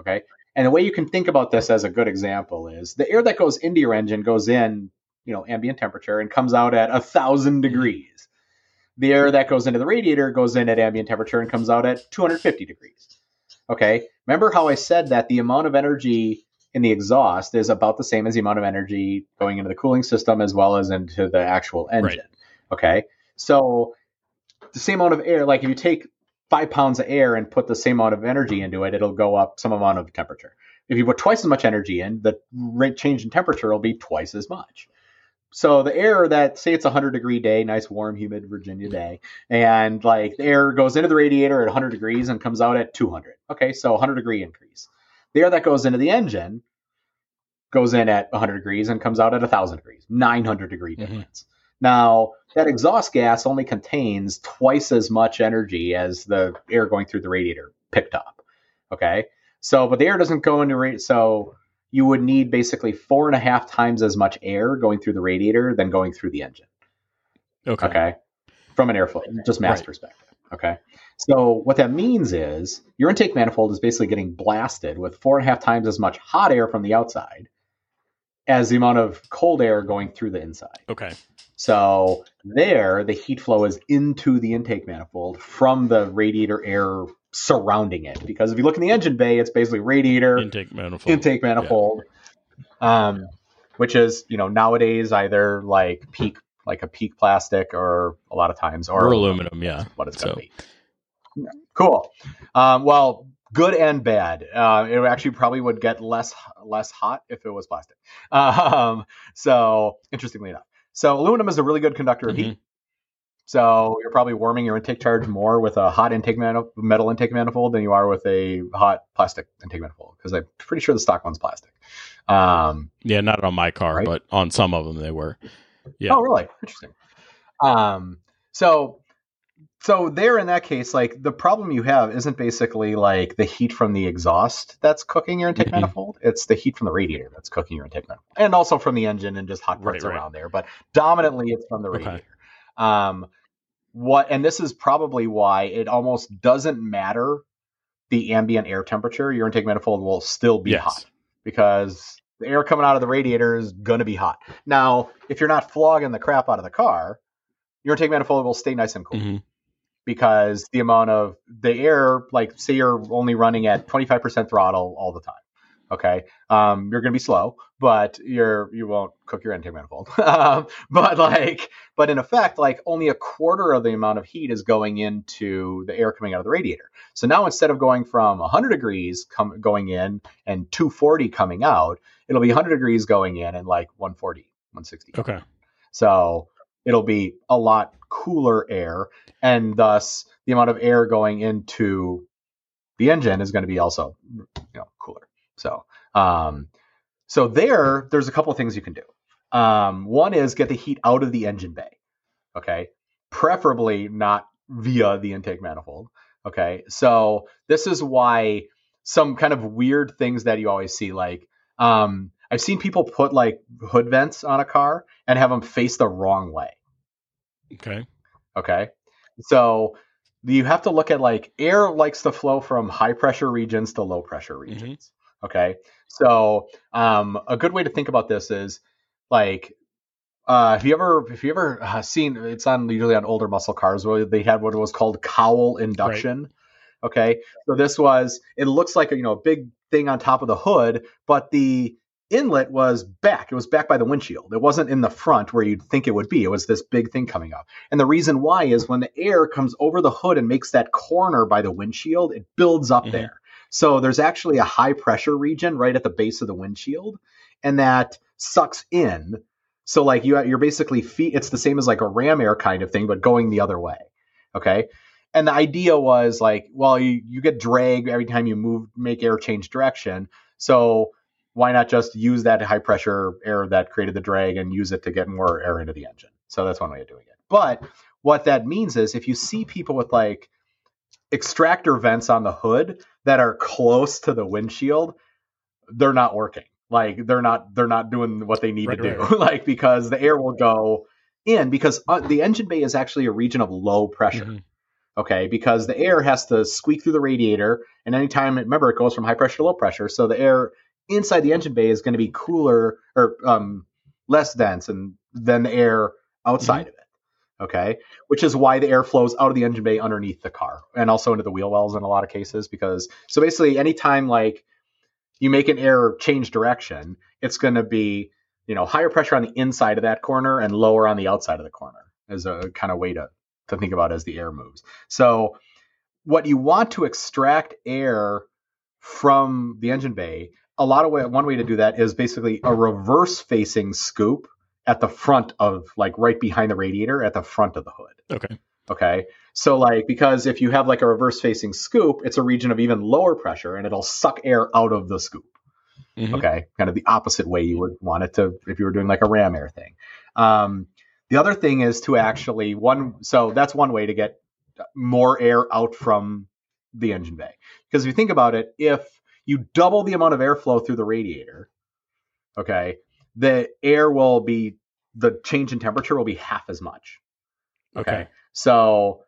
[SPEAKER 3] Okay. And the way you can think about this as a good example is the air that goes into your engine goes in, you know, ambient temperature and comes out at a thousand degrees the air that goes into the radiator goes in at ambient temperature and comes out at 250 degrees. Okay. Remember how I said that the amount of energy in the exhaust is about the same as the amount of energy going into the cooling system as well as into the actual engine. Right. Okay. So the same amount of air, like if you take five pounds of air and put the same amount of energy into it, it'll go up some amount of temperature. If you put twice as much energy in, the rate change in temperature will be twice as much. So the air that say it's a 100 degree day, nice warm humid Virginia day, and like the air goes into the radiator at 100 degrees and comes out at 200. Okay, so 100 degree increase. The air that goes into the engine goes in at 100 degrees and comes out at 1000 degrees, 900 degree difference. Mm-hmm. Now, that exhaust gas only contains twice as much energy as the air going through the radiator picked up. Okay. So, but the air doesn't go into rate. So you would need basically four and a half times as much air going through the radiator than going through the engine.
[SPEAKER 2] Okay.
[SPEAKER 3] Okay. From an airflow, just mass right. perspective. Okay. So what that means is your intake manifold is basically getting blasted with four and a half times as much hot air from the outside as the amount of cold air going through the inside.
[SPEAKER 2] Okay.
[SPEAKER 3] So there, the heat flow is into the intake manifold from the radiator air surrounding it. Because if you look in the engine bay, it's basically radiator,
[SPEAKER 2] intake manifold,
[SPEAKER 3] intake manifold, yeah. um, which is you know nowadays either like PEEK, like a PEEK plastic, or a lot of times or,
[SPEAKER 2] or aluminum. Yeah,
[SPEAKER 3] what it's going to be. Cool. Um, well, good and bad. Uh, it actually probably would get less less hot if it was plastic. Um, so interestingly enough, so aluminum is a really good conductor of mm-hmm. heat. So you're probably warming your intake charge more with a hot intake metal intake manifold than you are with a hot plastic intake manifold because I'm pretty sure the stock one's plastic. Um,
[SPEAKER 2] yeah, not on my car, right? but on some of them they were. Yeah.
[SPEAKER 3] Oh, really? Interesting. Um, so so there in that case, like the problem you have isn't basically like the heat from the exhaust that's cooking your intake mm-hmm. manifold. It's the heat from the radiator that's cooking your intake manifold, and also from the engine and just hot parts right, right. around there. But dominantly, it's from the radiator. Okay. Um, what and this is probably why it almost doesn't matter the ambient air temperature. Your intake manifold will still be yes. hot because the air coming out of the radiator is going to be hot. Now, if you're not flogging the crap out of the car, your intake manifold will stay nice and cool. Mm-hmm. Because the amount of the air, like say you're only running at 25% throttle all the time. Okay, um, you're going to be slow, but you're you won't cook your intake manifold. um, but like, but in effect, like only a quarter of the amount of heat is going into the air coming out of the radiator. So now instead of going from 100 degrees com- going in and 240 coming out, it'll be 100 degrees going in and like 140, 160.
[SPEAKER 2] Okay.
[SPEAKER 3] So it'll be a lot cooler air, and thus the amount of air going into the engine is going to be also you know cooler. So um, so there, there's a couple of things you can do. Um, one is get the heat out of the engine bay. Okay, preferably not via the intake manifold. Okay, so this is why some kind of weird things that you always see, like um, I've seen people put like hood vents on a car and have them face the wrong way.
[SPEAKER 2] Okay.
[SPEAKER 3] Okay. So you have to look at like air likes to flow from high pressure regions to low pressure regions. Mm-hmm. Okay. So um, a good way to think about this is like uh, have you ever have you ever uh, seen it's on usually on older muscle cars where they had what was called cowl induction. Right. Okay. So this was it looks like a you know a big thing on top of the hood, but the inlet was back. It was back by the windshield. It wasn't in the front where you'd think it would be. It was this big thing coming up. And the reason why is when the air comes over the hood and makes that corner by the windshield, it builds up mm-hmm. there. So there's actually a high pressure region right at the base of the windshield, and that sucks in. So like you you're basically feet. It's the same as like a ram air kind of thing, but going the other way. Okay. And the idea was like, well, you, you get drag every time you move, make air change direction. So why not just use that high pressure air that created the drag and use it to get more air into the engine? So that's one way of doing it. But what that means is if you see people with like extractor vents on the hood that are close to the windshield, they're not working. Like they're not they're not doing what they need right, to do. Right. like because the air will go in because uh, the engine bay is actually a region of low pressure. Mm-hmm. Okay, because the air has to squeak through the radiator, and anytime remember it goes from high pressure to low pressure, so the air inside the engine bay is going to be cooler or um, less dense and than the air outside mm-hmm. of it. Okay, which is why the air flows out of the engine bay underneath the car and also into the wheel wells in a lot of cases. Because so basically, anytime like you make an air change direction, it's going to be you know higher pressure on the inside of that corner and lower on the outside of the corner as a kind of way to to think about as the air moves. So what you want to extract air from the engine bay a lot of way one way to do that is basically a reverse facing scoop at the front of like right behind the radiator at the front of the hood.
[SPEAKER 2] Okay.
[SPEAKER 3] Okay. So like because if you have like a reverse facing scoop, it's a region of even lower pressure and it'll suck air out of the scoop. Mm-hmm. Okay. Kind of the opposite way you would want it to if you were doing like a ram air thing. Um, the other thing is to actually one so that's one way to get more air out from the engine bay. Because if you think about it, if you double the amount of airflow through the radiator, okay, the air will be the change in temperature will be half as much. Okay. okay. So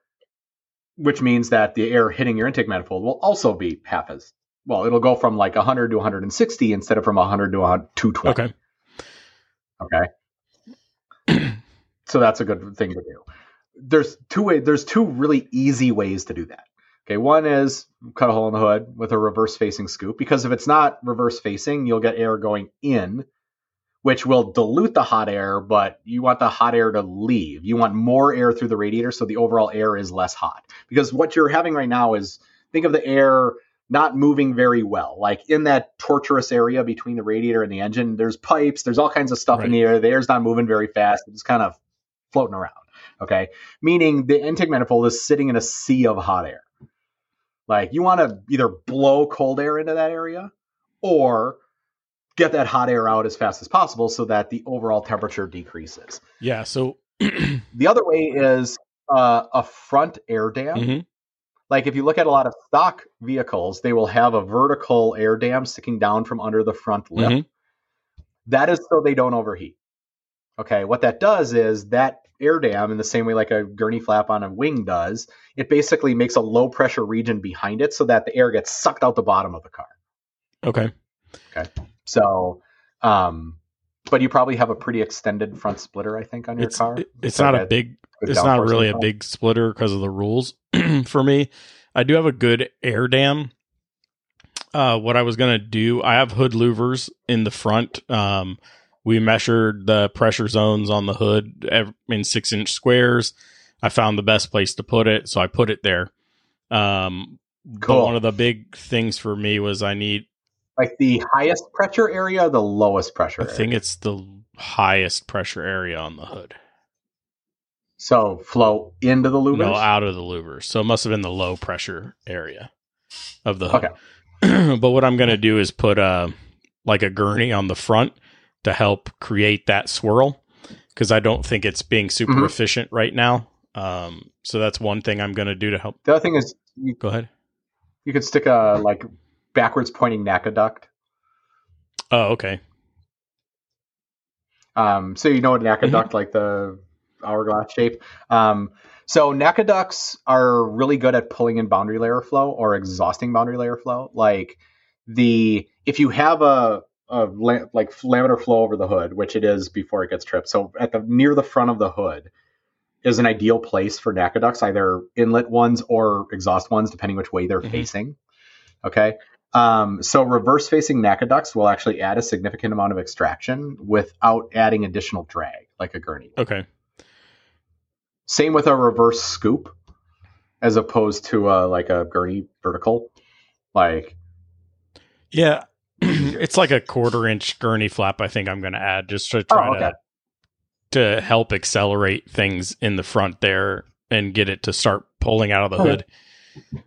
[SPEAKER 3] which means that the air hitting your intake manifold will also be half as well, it'll go from like 100 to 160 instead of from 100 to 220. Okay. Okay. So that's a good thing to do. There's two way there's two really easy ways to do that. Okay, one is cut a hole in the hood with a reverse facing scoop because if it's not reverse facing, you'll get air going in, which will dilute the hot air, but you want the hot air to leave. You want more air through the radiator so the overall air is less hot. Because what you're having right now is think of the air not moving very well. Like in that torturous area between the radiator and the engine, there's pipes, there's all kinds of stuff right. in the air. The air's not moving very fast. It's kind of floating around. Okay. Meaning the intake manifold is sitting in a sea of hot air. Like you want to either blow cold air into that area or get that hot air out as fast as possible so that the overall temperature decreases.
[SPEAKER 2] Yeah. So
[SPEAKER 3] the other way is uh, a front air dam. Mm-hmm. Like if you look at a lot of stock vehicles, they will have a vertical air dam sticking down from under the front lip. Mm-hmm. That is so they don't overheat. Okay, what that does is that air dam, in the same way like a gurney flap on a wing does, it basically makes a low pressure region behind it so that the air gets sucked out the bottom of the car.
[SPEAKER 2] Okay.
[SPEAKER 3] Okay. So, um, but you probably have a pretty extended front splitter, I think, on your
[SPEAKER 2] it's,
[SPEAKER 3] car.
[SPEAKER 2] It, it's so not a big. It's not really a big splitter because of the rules for me. I do have a good air dam Uh, what I was gonna do, I have hood louvers in the front. Um, we measured the pressure zones on the hood in six inch squares. I found the best place to put it, so I put it there. Um, cool. one of the big things for me was I need
[SPEAKER 3] like the highest pressure area, the lowest pressure. I
[SPEAKER 2] area? think it's the highest pressure area on the hood.
[SPEAKER 3] So flow into the louvers?
[SPEAKER 2] No, out of the louvers. So it must have been the low pressure area of the hood. Okay. but what I'm going to do is put a like a gurney on the front to help create that swirl because I don't think it's being super mm-hmm. efficient right now. Um, so that's one thing I'm going to do to help.
[SPEAKER 3] The other thing is,
[SPEAKER 2] you, go ahead.
[SPEAKER 3] You could stick a like backwards pointing NACA duct.
[SPEAKER 2] Oh, okay.
[SPEAKER 3] Um, so you know what NACA mm-hmm. duct, like the hourglass shape. Um, so NACA ducts are really good at pulling in boundary layer flow or exhausting boundary layer flow. Like the if you have a, a like laminar flow over the hood, which it is before it gets tripped. So at the near the front of the hood is an ideal place for NACA ducts, either inlet ones or exhaust ones, depending which way they're mm-hmm. facing. Okay. Um, so reverse facing NACA ducts will actually add a significant amount of extraction without adding additional drag, like a gurney.
[SPEAKER 2] Okay.
[SPEAKER 3] Same with a reverse scoop, as opposed to a, like a gurney vertical. Like,
[SPEAKER 2] yeah, it's like a quarter inch gurney flap. I think I'm going to add just to try oh, okay. to to help accelerate things in the front there and get it to start pulling out of the hood.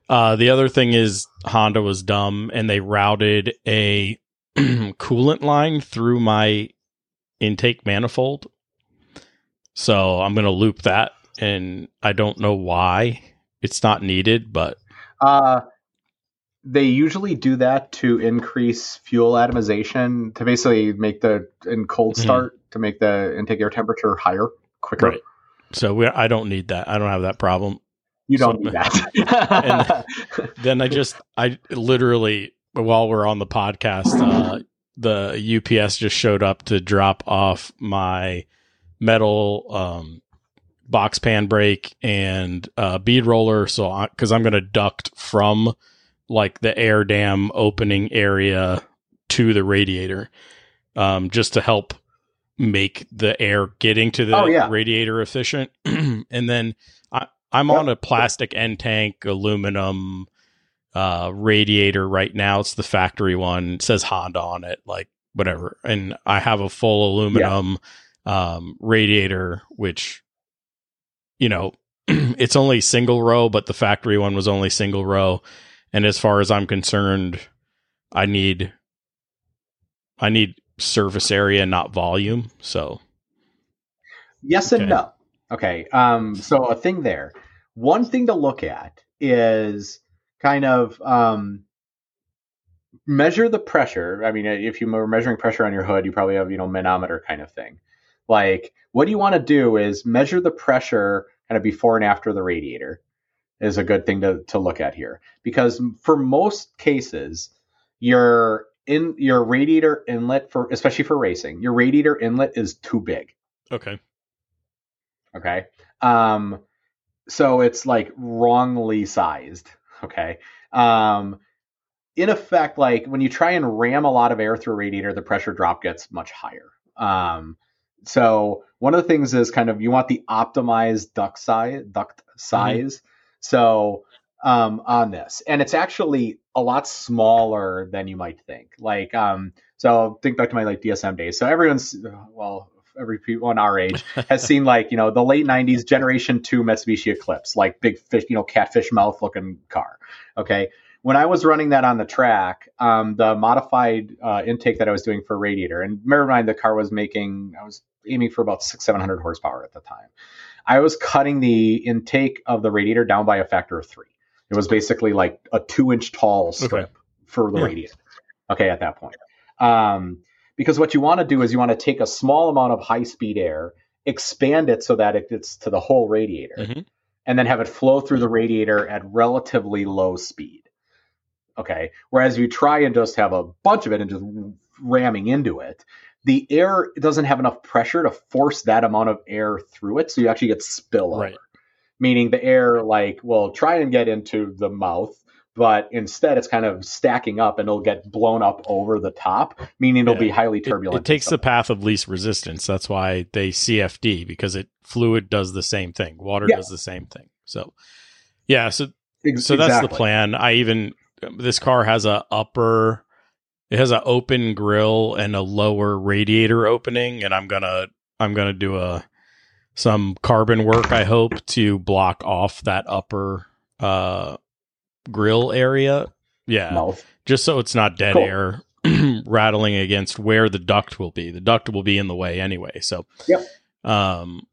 [SPEAKER 2] Uh, the other thing is Honda was dumb and they routed a coolant line through my intake manifold. So I'm going to loop that and I don't know why it's not needed, but
[SPEAKER 3] uh, they usually do that to increase fuel atomization to basically make the in cold mm-hmm. start mm-hmm. to make the intake air temperature higher quicker. Right.
[SPEAKER 2] So we, I don't need that. I don't have that problem.
[SPEAKER 3] You don't so, need that.
[SPEAKER 2] then I just I literally while we're on the podcast, uh, the UPS just showed up to drop off my metal um, box pan brake and uh, bead roller. So, because I'm going to duct from like the air dam opening area to the radiator, um, just to help make the air getting to the oh, yeah. radiator efficient. and then I, I'm yep. on a plastic end tank, aluminum uh, radiator right now. It's the factory one. It says Honda on it, like whatever. And I have a full aluminum yeah. um, radiator, which you know, it's only single row, but the factory one was only single row. And as far as I'm concerned, I need I need surface area, not volume. So
[SPEAKER 3] Yes okay. and no. Okay. Um, so a thing there. One thing to look at is kind of um, measure the pressure. I mean, if you were measuring pressure on your hood, you probably have, you know, manometer kind of thing. Like, what you want to do is measure the pressure kind of before and after the radiator is a good thing to, to look at here. Because for most cases your in your radiator inlet for especially for racing your radiator inlet is too big.
[SPEAKER 2] Okay.
[SPEAKER 3] Okay? Um so it's like wrongly sized. Okay? Um in effect like when you try and ram a lot of air through a radiator the pressure drop gets much higher. Um so one of the things is kind of you want the optimized duct size, duct size. Mm-hmm. So um, on this, and it's actually a lot smaller than you might think. Like, um, so think back to my like DSM days. So everyone's well, every people in our age has seen like you know the late '90s Generation Two Mitsubishi Eclipse, like big fish, you know, catfish mouth looking car. Okay, when I was running that on the track, um, the modified uh, intake that I was doing for radiator, and bear in mind the car was making, I was aiming for about six, 700 horsepower at the time. I was cutting the intake of the radiator down by a factor of three. It was basically like a two inch tall strip okay. for the yeah. radiator. Okay, at that point. Um, because what you want to do is you want to take a small amount of high speed air, expand it so that it gets to the whole radiator, mm-hmm. and then have it flow through the radiator at relatively low speed. Okay. Whereas you try and just have a bunch of it and just ramming into it, the air doesn't have enough pressure to force that amount of air through it, so you actually get spillover. Right. Meaning the air like will try and get into the mouth, but instead it's kind of stacking up and it'll get blown up over the top, meaning it'll
[SPEAKER 2] Yeah.
[SPEAKER 3] be highly turbulent.
[SPEAKER 2] it takes the path of least resistance. That's why they CFD because it fluid does the same thing. Water
[SPEAKER 3] Yeah.
[SPEAKER 2] does the same thing. So yeah, so so that's the plan. I even this car has a upper it has an open grill and a lower radiator opening and I'm going to I'm to do a some carbon work I hope to block off that upper uh grill area. Yeah.
[SPEAKER 3] Mouth.
[SPEAKER 2] Just so it's not dead
[SPEAKER 3] Cool.
[SPEAKER 2] air rattling against where the duct will be. The duct will be in the way anyway. So
[SPEAKER 3] Yep.
[SPEAKER 2] um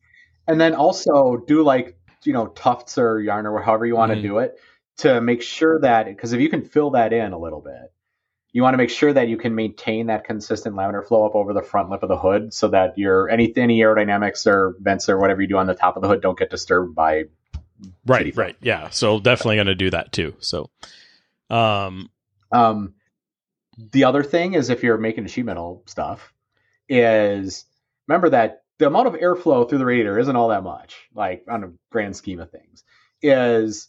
[SPEAKER 3] And then also do like, you know, tufts or yarn or however you want to
[SPEAKER 2] Mhm.
[SPEAKER 3] do it to make sure that, because if you can fill that in a little bit, you want to make sure that you can maintain that consistent laminar flow up over the front lip of the hood so that your any, any aerodynamics or vents or whatever you do on the top of the hood don't get disturbed by
[SPEAKER 2] right, right. Yeah. So definitely going to do that too. So um
[SPEAKER 3] Um, the other thing is if you're making sheet metal stuff, is remember that the amount of airflow through the radiator isn't all that much, like on a grand scheme of things. Is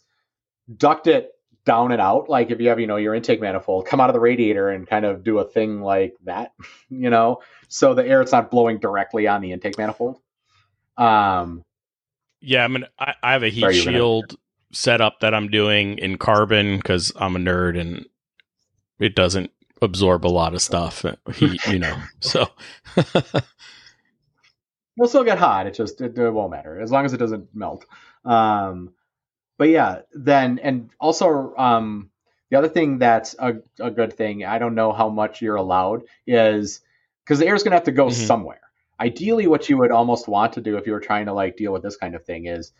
[SPEAKER 3] duct it down and out, like if you have, you know, your intake manifold, come out of the radiator and kind of do a thing like that, you know, so the air it's not blowing directly on the intake manifold. Um,
[SPEAKER 2] Yeah, I mean, I, I have a heat
[SPEAKER 3] were gonna-
[SPEAKER 2] shield setup that I'm doing in carbon because I'm a nerd and it doesn't absorb a lot of stuff. uh, Heat, you know. So
[SPEAKER 3] we'll still get hot. It just it, it won't matter as long as it doesn't melt. Um, but yeah, then and also um, the other thing that's a, a good thing. I don't know how much you're allowed is because the air is going to have to go
[SPEAKER 2] Mhm.
[SPEAKER 3] somewhere. Ideally, what you would almost want to do if you were trying to like deal with this kind of thing is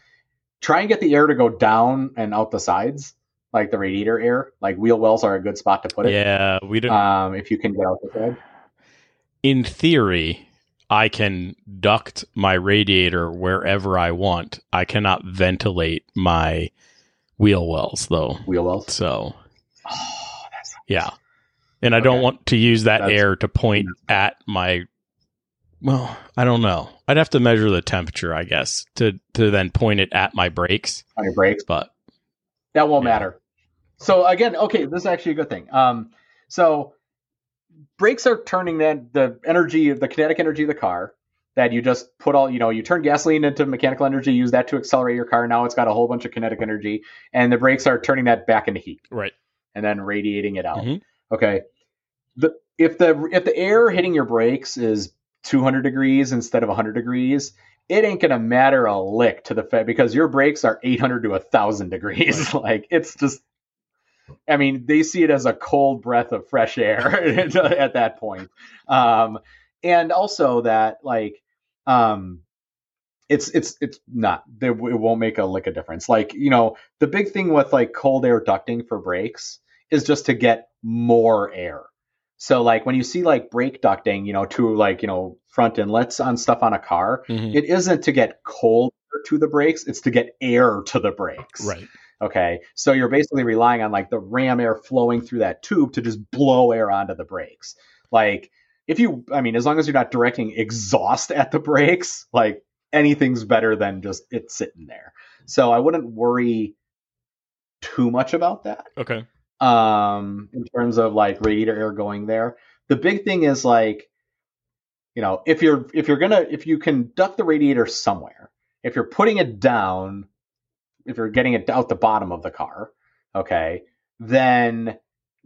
[SPEAKER 3] try and get the air to go down and out the sides, like the radiator air. Like wheel wells are a good spot to put it.
[SPEAKER 2] yeah, we don't.
[SPEAKER 3] Um, if you can get out the side.
[SPEAKER 2] in theory, I can duct my radiator wherever I want. I cannot ventilate my wheel wells though.
[SPEAKER 3] wheel wells.
[SPEAKER 2] So
[SPEAKER 3] Oh,
[SPEAKER 2] yeah, and I don't want to use that
[SPEAKER 3] That's-
[SPEAKER 2] air to point at my. Well, I don't know. I'd have to measure the temperature, I guess, to to then point it at my brakes.
[SPEAKER 3] on your brakes.
[SPEAKER 2] But
[SPEAKER 3] That won't
[SPEAKER 2] Yeah.
[SPEAKER 3] matter. So again, okay, this is actually a good thing. Um, so brakes are turning that the energy, the kinetic energy of the car that you just put all, you know, you turn gasoline into mechanical energy, use that to accelerate your car. Now it's got a whole bunch of kinetic energy, and the brakes are turning that back into heat
[SPEAKER 2] right,
[SPEAKER 3] and then radiating it out.
[SPEAKER 2] Mhm.
[SPEAKER 3] Okay. The if the if the air hitting your brakes is 200 degrees instead of 100 degrees, it ain't gonna matter a lick to the Fed because your brakes are 800 to 1,000 degrees. like it's just, I mean, they see it as a cold breath of fresh air at that point. Um, and also that like, um, it's it's it's not it won't make a lick of difference. Like you know, the big thing with like cold air ducting for brakes is just to get more air. So like when you see like brake ducting, you know, to like, you know, front inlets on stuff on a car,
[SPEAKER 2] Mhm.
[SPEAKER 3] it isn't to get cold air to the brakes, it's to get air to the brakes.
[SPEAKER 2] right,
[SPEAKER 3] Okay. So you're basically relying on like the ram air flowing through that tube to just blow air onto the brakes. Like if you I mean, as long as you're not directing exhaust at the brakes, like anything's better than just it sitting there. So I wouldn't worry too much about that
[SPEAKER 2] okay,
[SPEAKER 3] um in terms of like radiator air going there the big thing is like you know if you're if you're gonna if you can duct the radiator somewhere if you're putting it down if you're getting it out the bottom of the car okay then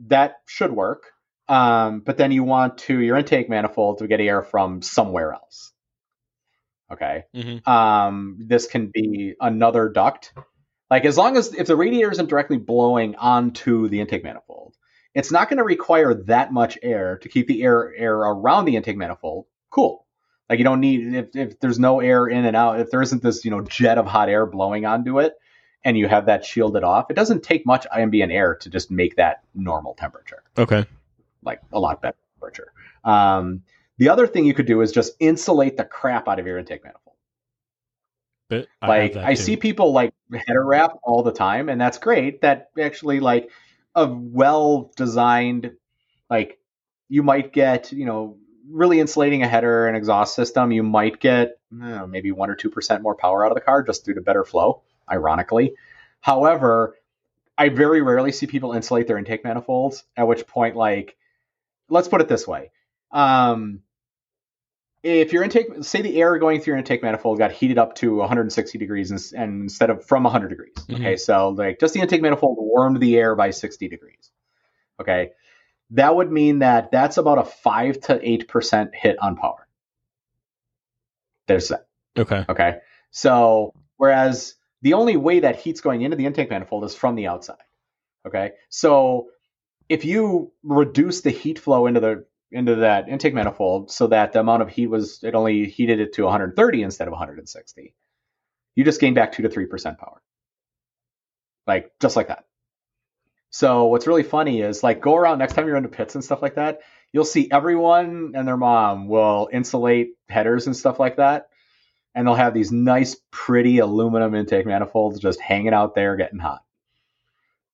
[SPEAKER 3] that should work um but then you want to your intake manifold to get air from somewhere else okay
[SPEAKER 2] Mhm.
[SPEAKER 3] um this can be another duct like as long as if the radiator isn't directly blowing onto the intake manifold, it's not going to require that much air to keep the air air around the intake manifold cool. Like you don't need if if there's no air in and out, if there isn't this you know jet of hot air blowing onto it, and you have that shielded off, it doesn't take much ambient air to just make that normal temperature.
[SPEAKER 2] Okay,
[SPEAKER 3] like a lot better temperature. Um, the other thing you could do is just insulate the crap out of your intake manifold.
[SPEAKER 2] But I
[SPEAKER 3] like I, see people like header wrap all the time and that's great. That actually like a well designed like you might get you know really insulating a header and exhaust system you might get know, maybe one or two percent more power out of the car just due to better flow ironically however I very rarely see people insulate their intake manifolds. At which point, like, let's put it this way: um, if your intake, say the air going through your intake manifold got heated up to 160 degrees and, and instead of from 100 degrees. Mm-hmm. Okay, so like just the intake manifold warmed the air by 60 degrees. Okay, that would mean that that's about a five to eight percent hit on power. There's that.
[SPEAKER 2] Okay.
[SPEAKER 3] Okay. So whereas the only way that heat's going into the intake manifold is from the outside. Okay. So if you reduce the heat flow into the into that intake manifold so that the amount of heat was it only heated it to 130 instead of 160 you just gain back 2 to 3% power like just like that so what's really funny is like go around next time you're into pits and stuff like that you'll see everyone and their mom will insulate headers and stuff like that and they'll have these nice pretty aluminum intake manifolds just hanging out there getting hot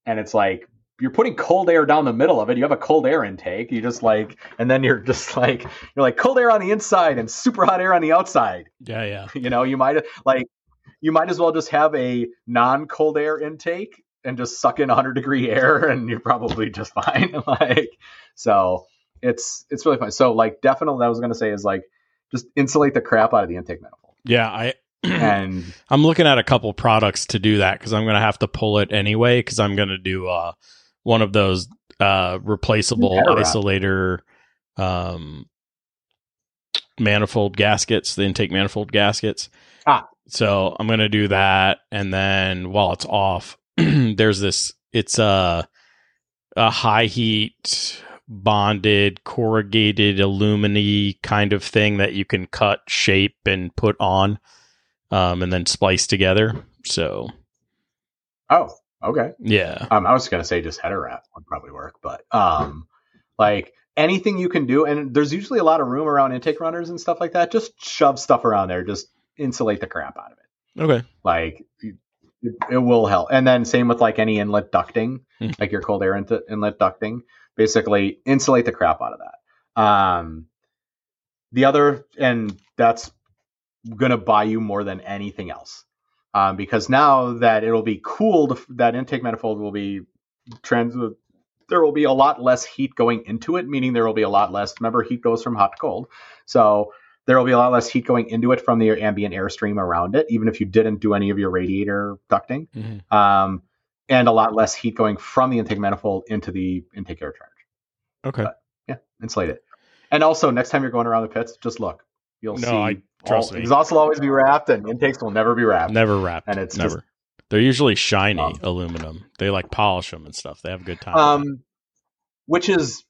[SPEAKER 3] and it's like you're putting cold air down the middle of it. You have a cold air intake. You just like, and then you're just like, you're like cold air on the inside and super hot air on the outside.
[SPEAKER 2] Yeah, yeah.
[SPEAKER 3] You know, you might like, you might as well just have a non cold air intake and just suck in 100 degree air, and you're probably just fine. like, so it's it's really fun. So like, definitely, I was gonna say is like, just insulate the crap out of the intake manifold.
[SPEAKER 2] Yeah, I and I'm looking at a couple products to do that because I'm gonna have to pull it anyway because I'm gonna do uh one of those uh, replaceable isolator um, manifold gaskets, the intake manifold gaskets.
[SPEAKER 3] Ah.
[SPEAKER 2] So I'm going to do that. And then while it's off, there's this, it's a, a high heat bonded corrugated aluminy kind of thing that you can cut, shape, and put on, um, and then splice together. So,
[SPEAKER 3] oh, Okay.
[SPEAKER 2] Yeah.
[SPEAKER 3] Um, I was gonna say just header wrap would probably work, but um, like anything you can do, and there's usually a lot of room around intake runners and stuff like that. Just shove stuff around there. Just insulate the crap out of it.
[SPEAKER 2] Okay.
[SPEAKER 3] Like it, it will help. And then same with like any inlet ducting, hmm. like your cold air inlet ducting. Basically, insulate the crap out of that. Um, the other, and that's gonna buy you more than anything else um, because now that it'll be cooled, that intake manifold will be trans. There will be a lot less heat going into it, meaning there will be a lot less. Remember, heat goes from hot to cold, so there will be a lot less heat going into it from the ambient airstream around it, even if you didn't do any of your radiator ducting, mm-hmm. um, and a lot less heat going from the intake manifold into the intake air charge.
[SPEAKER 2] Okay. But,
[SPEAKER 3] yeah, insulate it. And also, next time you're going around the pits, just look. You'll no, see I
[SPEAKER 2] Trust me.
[SPEAKER 3] Exhaust will always be wrapped, and intakes will never be wrapped.
[SPEAKER 2] Never wrapped. And it's never. Just, They're usually shiny um, aluminum. They like polish them and stuff. They have a good time.
[SPEAKER 3] Um, which is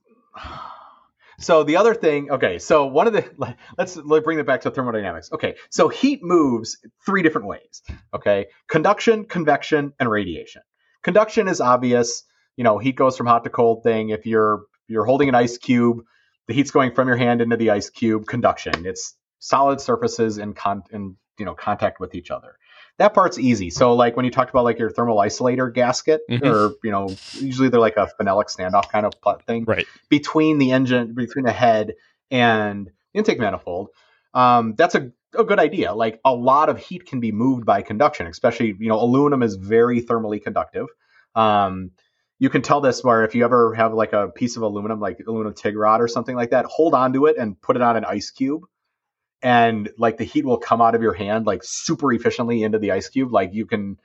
[SPEAKER 3] so the other thing. Okay, so one of the let's, let's bring it back to thermodynamics. Okay, so heat moves three different ways. Okay, conduction, convection, and radiation. Conduction is obvious. You know, heat goes from hot to cold thing. If you're you're holding an ice cube, the heat's going from your hand into the ice cube. Conduction. It's solid surfaces in con in you know contact with each other. That part's easy. So like when you talked about like your thermal isolator gasket, mm-hmm. or you know usually they're like a phenolic standoff kind of thing,
[SPEAKER 2] right?
[SPEAKER 3] Between the engine, between the head and intake manifold. Um, that's a, a good idea. Like a lot of heat can be moved by conduction, especially you know aluminum is very thermally conductive. Um, you can tell this where if you ever have like a piece of aluminum, like aluminum TIG rod or something like that, hold on to it and put it on an ice cube and like the heat will come out of your hand like super efficiently into the ice cube like you can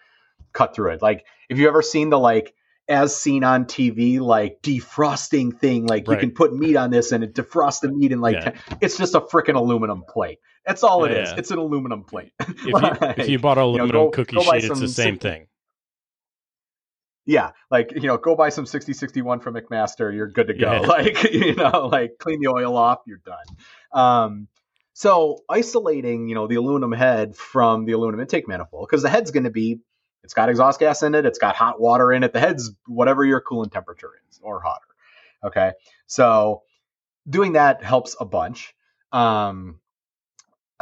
[SPEAKER 3] cut through it like if you ever seen the like as seen on TV like defrosting thing like right. you can put meat on this and it defrosts the meat in like yeah. it's just a freaking aluminum plate that's all it yeah, is. Yeah. it's an aluminum plate
[SPEAKER 2] if, you, if you bought an aluminum you know, go, cookie go sheet it's the same thing
[SPEAKER 3] yeah like you know go buy some 6061 from mcmaster you're good to go like you know like clean the oil off you're done um so isolating, you know, the aluminum head from the aluminum intake manifold, because the head's going to be, it's got exhaust gas in it, it's got hot water in it. The head's whatever your coolant temperature is, or hotter. Okay, so doing that helps a bunch. Um,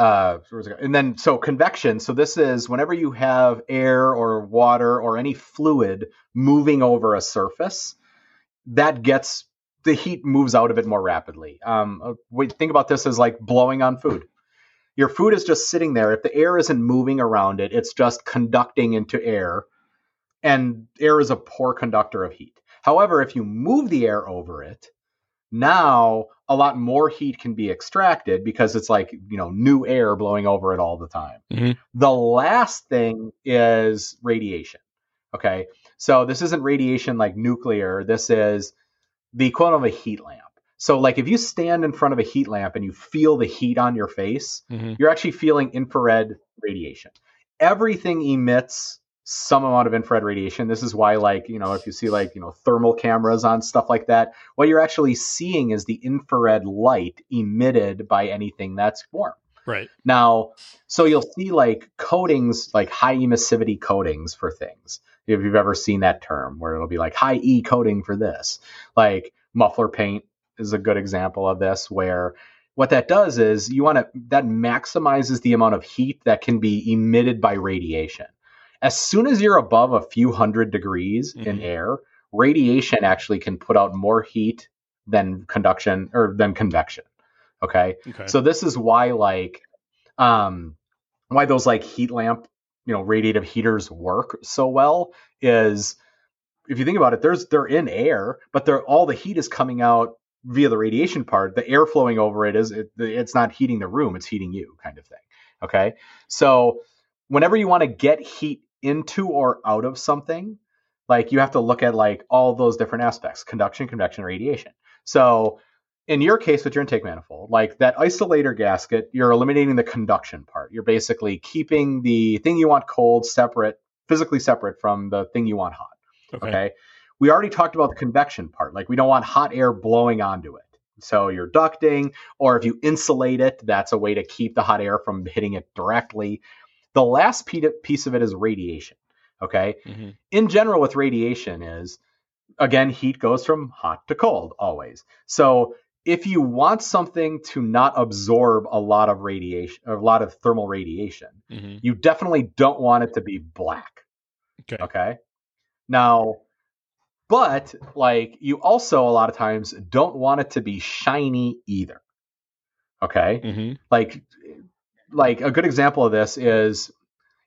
[SPEAKER 3] uh, and then so convection. So this is whenever you have air or water or any fluid moving over a surface, that gets the heat moves out of it more rapidly. Um, uh, think about this as like blowing on food. Your food is just sitting there. If the air isn't moving around it, it's just conducting into air. and air is a poor conductor of heat. However, if you move the air over it, now a lot more heat can be extracted because it's like, you know, new air blowing over it all the time.
[SPEAKER 2] Mhm.
[SPEAKER 3] The last thing is radiation. Okay. So this isn't radiation like nuclear. This is the equivalent of a heat lamp. So like if you stand in front of a heat lamp and you feel the heat on your face,
[SPEAKER 2] Mhm.
[SPEAKER 3] you're actually feeling infrared radiation. Everything emits some amount of infrared radiation. This is why, like, you know, if you see like, you know, thermal cameras on stuff like that, what you're actually seeing is the infrared light emitted by anything that's warm.
[SPEAKER 2] Right.
[SPEAKER 3] Now, so you'll see like coatings, like high emissivity coatings for things. If you've ever seen that term, where it'll be like high E coating for this, like muffler paint is a good example of this, where what that does is you want to that maximizes the amount of heat that can be emitted by radiation. As soon as you're above a few hundred degrees in
[SPEAKER 2] Mhm.
[SPEAKER 3] air, radiation actually can put out more heat than conduction or than convection. Okay.
[SPEAKER 2] Okay.
[SPEAKER 3] So this is why like um why those like heat lamp, you know, radiative heaters work so well is if you think about it, there's they're in air, but they're all the heat is coming out via the radiation part. The air flowing over it is it, it's not heating the room, it's heating you kind of thing. Okay? So whenever you want to get heat into or out of something, like you have to look at like all those different aspects, conduction, convection, radiation. So in your case with your intake manifold, like that isolator gasket, you're eliminating the conduction part. You're basically keeping the thing you want cold separate, physically separate from the thing you want hot.
[SPEAKER 2] okay.
[SPEAKER 3] Okay. We already talked about the convection part. Like we don't want hot air blowing onto it. So you're ducting, or if you insulate it, that's a way to keep the hot air from hitting it directly. The last piece of it is radiation. Okay
[SPEAKER 2] Mhm.
[SPEAKER 3] in general with radiation is again heat goes from hot to cold always so if you want something to not absorb a lot of radiation a lot of thermal radiation
[SPEAKER 2] Mhm.
[SPEAKER 3] you definitely don't want it to be black
[SPEAKER 2] Okay.
[SPEAKER 3] okay now but like you also a lot of times don't want it to be shiny either okay
[SPEAKER 2] Mhm.
[SPEAKER 3] like like a good example of this is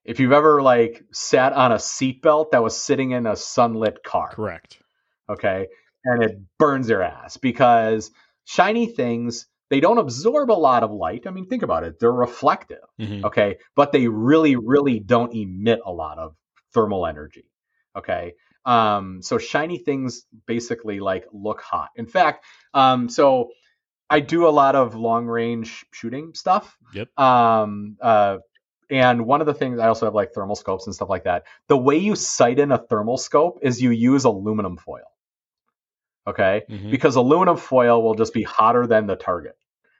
[SPEAKER 3] if you've ever like sat on a seatbelt that was sitting in a sunlit car.
[SPEAKER 2] Correct.
[SPEAKER 3] okay? And it burns your ass because shiny things they don't absorb a lot of light. I mean think about it. They're reflective.
[SPEAKER 2] Mhm.
[SPEAKER 3] okay? But they really really don't emit a lot of thermal energy. Okay? Um so shiny things basically like look hot. In fact um so i do a lot of long range shooting stuff
[SPEAKER 2] Yep.
[SPEAKER 3] um uh and one of the things i also have like thermal scopes and stuff like that the way you sight in a thermal scope is you use aluminum foil okay
[SPEAKER 2] Mhm.
[SPEAKER 3] because aluminum foil will just be hotter than the target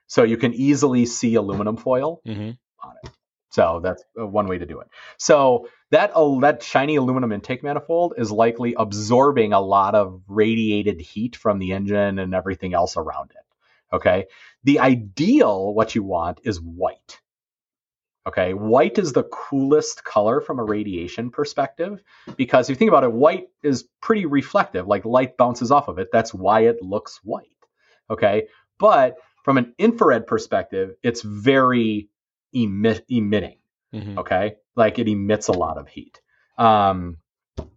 [SPEAKER 3] so you can easily see aluminum foil
[SPEAKER 2] Mhm. On it.
[SPEAKER 3] So that's uh, one way to do it. So that uh, that shiny aluminum intake manifold is likely absorbing a lot of radiated heat from the engine and everything else around it. Okay. The ideal, what you want is white. Okay. White is the coolest color from a radiation perspective because if you think about it, white is pretty reflective, like light bounces off of it. That's why it looks white. Okay. But from an infrared perspective, it's very emit, emitting.
[SPEAKER 2] Mhm.
[SPEAKER 3] Okay, like it emits a lot of heat. Um,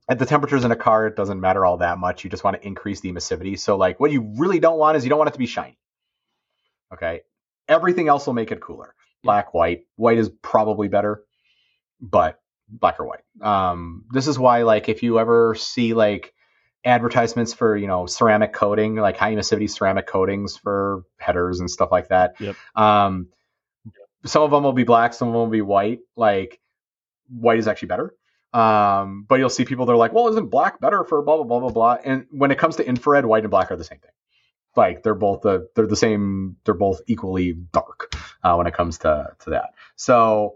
[SPEAKER 3] at the temperatures in a car, it doesn't matter all that much. You just want to increase the emissivity. So, like, what you really don't want is you don't want it to be shiny. Okay, everything else will make it cooler. Black, white. White is probably better, but black or white. Um, this is why, like, if you ever see like advertisements for you know ceramic coating, like high emissivity ceramic coatings for headers and stuff like that.
[SPEAKER 2] Yep.
[SPEAKER 3] Um, some of them will be black, some of them will be white. Like white is actually better. Um, but you'll see people they're like, well, isn't black better for blah blah blah blah blah? And when it comes to infrared, white and black are the same thing. Like they're both the they're the same. They're both equally dark uh, when it comes to to that. So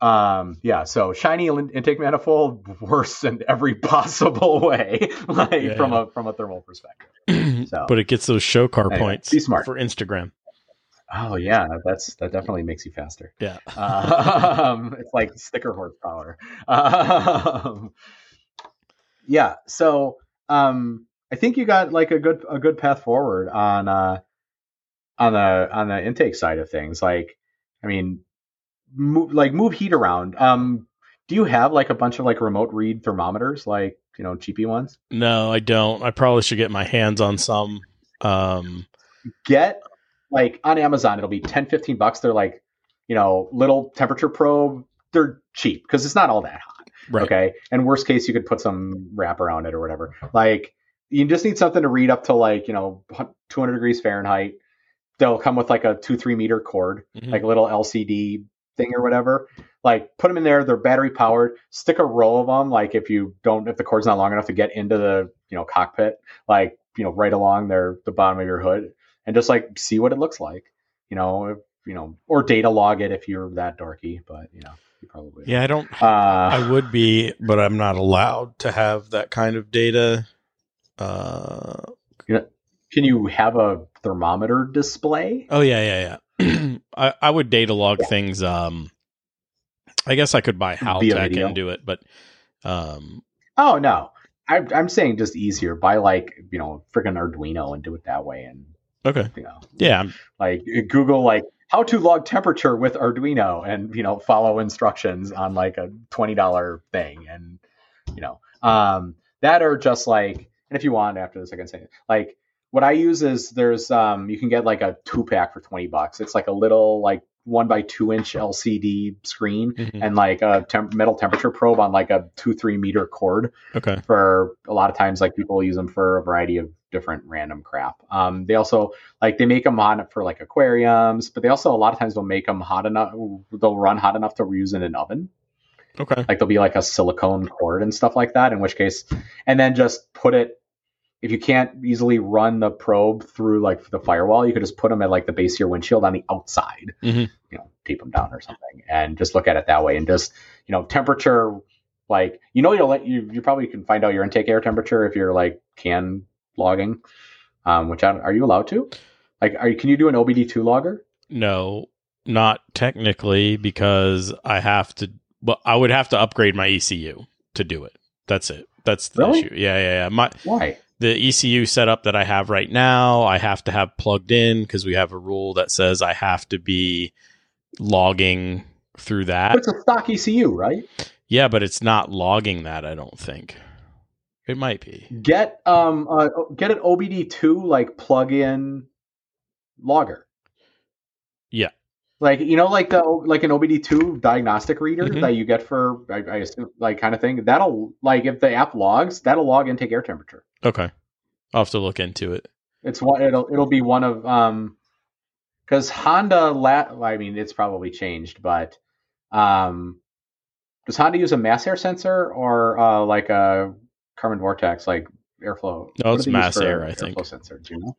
[SPEAKER 3] um yeah so shiny in- intake manifold worse in every possible way like
[SPEAKER 2] Yeah.
[SPEAKER 3] from a from a thermal perspective So-
[SPEAKER 2] but it gets those show car
[SPEAKER 3] Anyway,
[SPEAKER 2] points
[SPEAKER 3] be smart.
[SPEAKER 2] for Instagram.
[SPEAKER 3] oh yeah that's that definitely makes you faster
[SPEAKER 2] Yeah.
[SPEAKER 3] um, it's like sticker horsepower. Um, yeah, so um, I think you got like a good a good path forward on uh, on the on the intake side of things. Like, I mean, move, like move heat around. Um, do you have like a bunch of like remote read thermometers, like you know cheapy ones?
[SPEAKER 2] No, I don't. I probably should get my hands on some. Um,
[SPEAKER 3] get like on Amazon, it'll be 10, 15 bucks. They're like, you know, little temperature probe. They're cheap because it's not all that hot.
[SPEAKER 2] right.
[SPEAKER 3] Okay. And worst case, you could put some wrap around it or whatever. Like, you just need something to read up to like, you know, 200 degrees Fahrenheit. They'll come with like a two, three meter cord,
[SPEAKER 2] Mhm.
[SPEAKER 3] like a little LCD thing or whatever. Like, put them in there. They're battery powered. Stick a row of them. Like, if you don't, if the cord's not long enough to get into the, you know, cockpit, like, you know, right along there, the bottom of your hood, and just like see what it looks like, you know, if, you know, or data log it if you're that dorky, but you know, you probably,
[SPEAKER 2] Yeah, I don't.
[SPEAKER 3] Uh,
[SPEAKER 2] I would be, but I'm not allowed to have that kind of data. Uh,
[SPEAKER 3] Can you have a thermometer display?
[SPEAKER 2] oh yeah, yeah, yeah. I, I would data log things. Um, I guess I could buy Haltech and do it, but um,
[SPEAKER 3] Oh no, I, I'm saying just easier. Buy like you know freaking Arduino and do it that way, and
[SPEAKER 2] okay,
[SPEAKER 3] you know
[SPEAKER 2] yeah,
[SPEAKER 3] like Google like how to log temperature with Arduino, and you know follow instructions on like a twenty dollar thing, and you know um, that are just like and if you want after this I can say it. like what I use is there's um you can get like a two pack for twenty bucks. It's like a little like one by two inch LCD screen
[SPEAKER 2] mhm.
[SPEAKER 3] and like a temp- metal temperature probe on like a two three meter cord
[SPEAKER 2] okay,
[SPEAKER 3] for a lot of times like people use them for a variety of different random crap um they also like they make them hot for like aquariums but they also a lot of times they'll make them hot enough they'll run hot enough to use in an oven
[SPEAKER 2] okay,
[SPEAKER 3] like there'll be like a silicone cord and stuff like that in which case and then just put it if you can't easily run the probe through like the firewall you could just put them at like the base of your windshield on the outside
[SPEAKER 2] Mhm.
[SPEAKER 3] you know tape them down or something and just look at it that way and just you know temperature like you know you'll let you you probably can find out your intake air temperature if you're like can logging um which I, are you allowed to like are you can you do an obd2 logger
[SPEAKER 2] no, not technically because I have to. Well, I would have to upgrade my ECU to do it. That's it. That's the
[SPEAKER 3] Really?
[SPEAKER 2] issue. Yeah, yeah, yeah. My
[SPEAKER 3] why
[SPEAKER 2] the ECU setup that I have right now, I have to have plugged in because we have a rule that says I have to be logging through that.
[SPEAKER 3] it's a stock ecu right
[SPEAKER 2] Yeah, but it's not logging that. I don't think it might be.
[SPEAKER 3] get um uh, get an obd2 like plug-in logger
[SPEAKER 2] Yeah.
[SPEAKER 3] Like you know like the like an obd2 diagnostic reader
[SPEAKER 2] Mhm.
[SPEAKER 3] that you get for I, I assume like kind of thing that'll like if the app logs that'll log intake air temperature
[SPEAKER 2] Okay, I'll have to look into it.
[SPEAKER 3] it's one it'll it'll be one of um because honda la- I mean it's probably changed but um does honda use a mass air sensor or uh like a Kármán vortex like airflow
[SPEAKER 2] No, it's
[SPEAKER 3] do they use
[SPEAKER 2] mass air, I think.
[SPEAKER 3] sensor do you know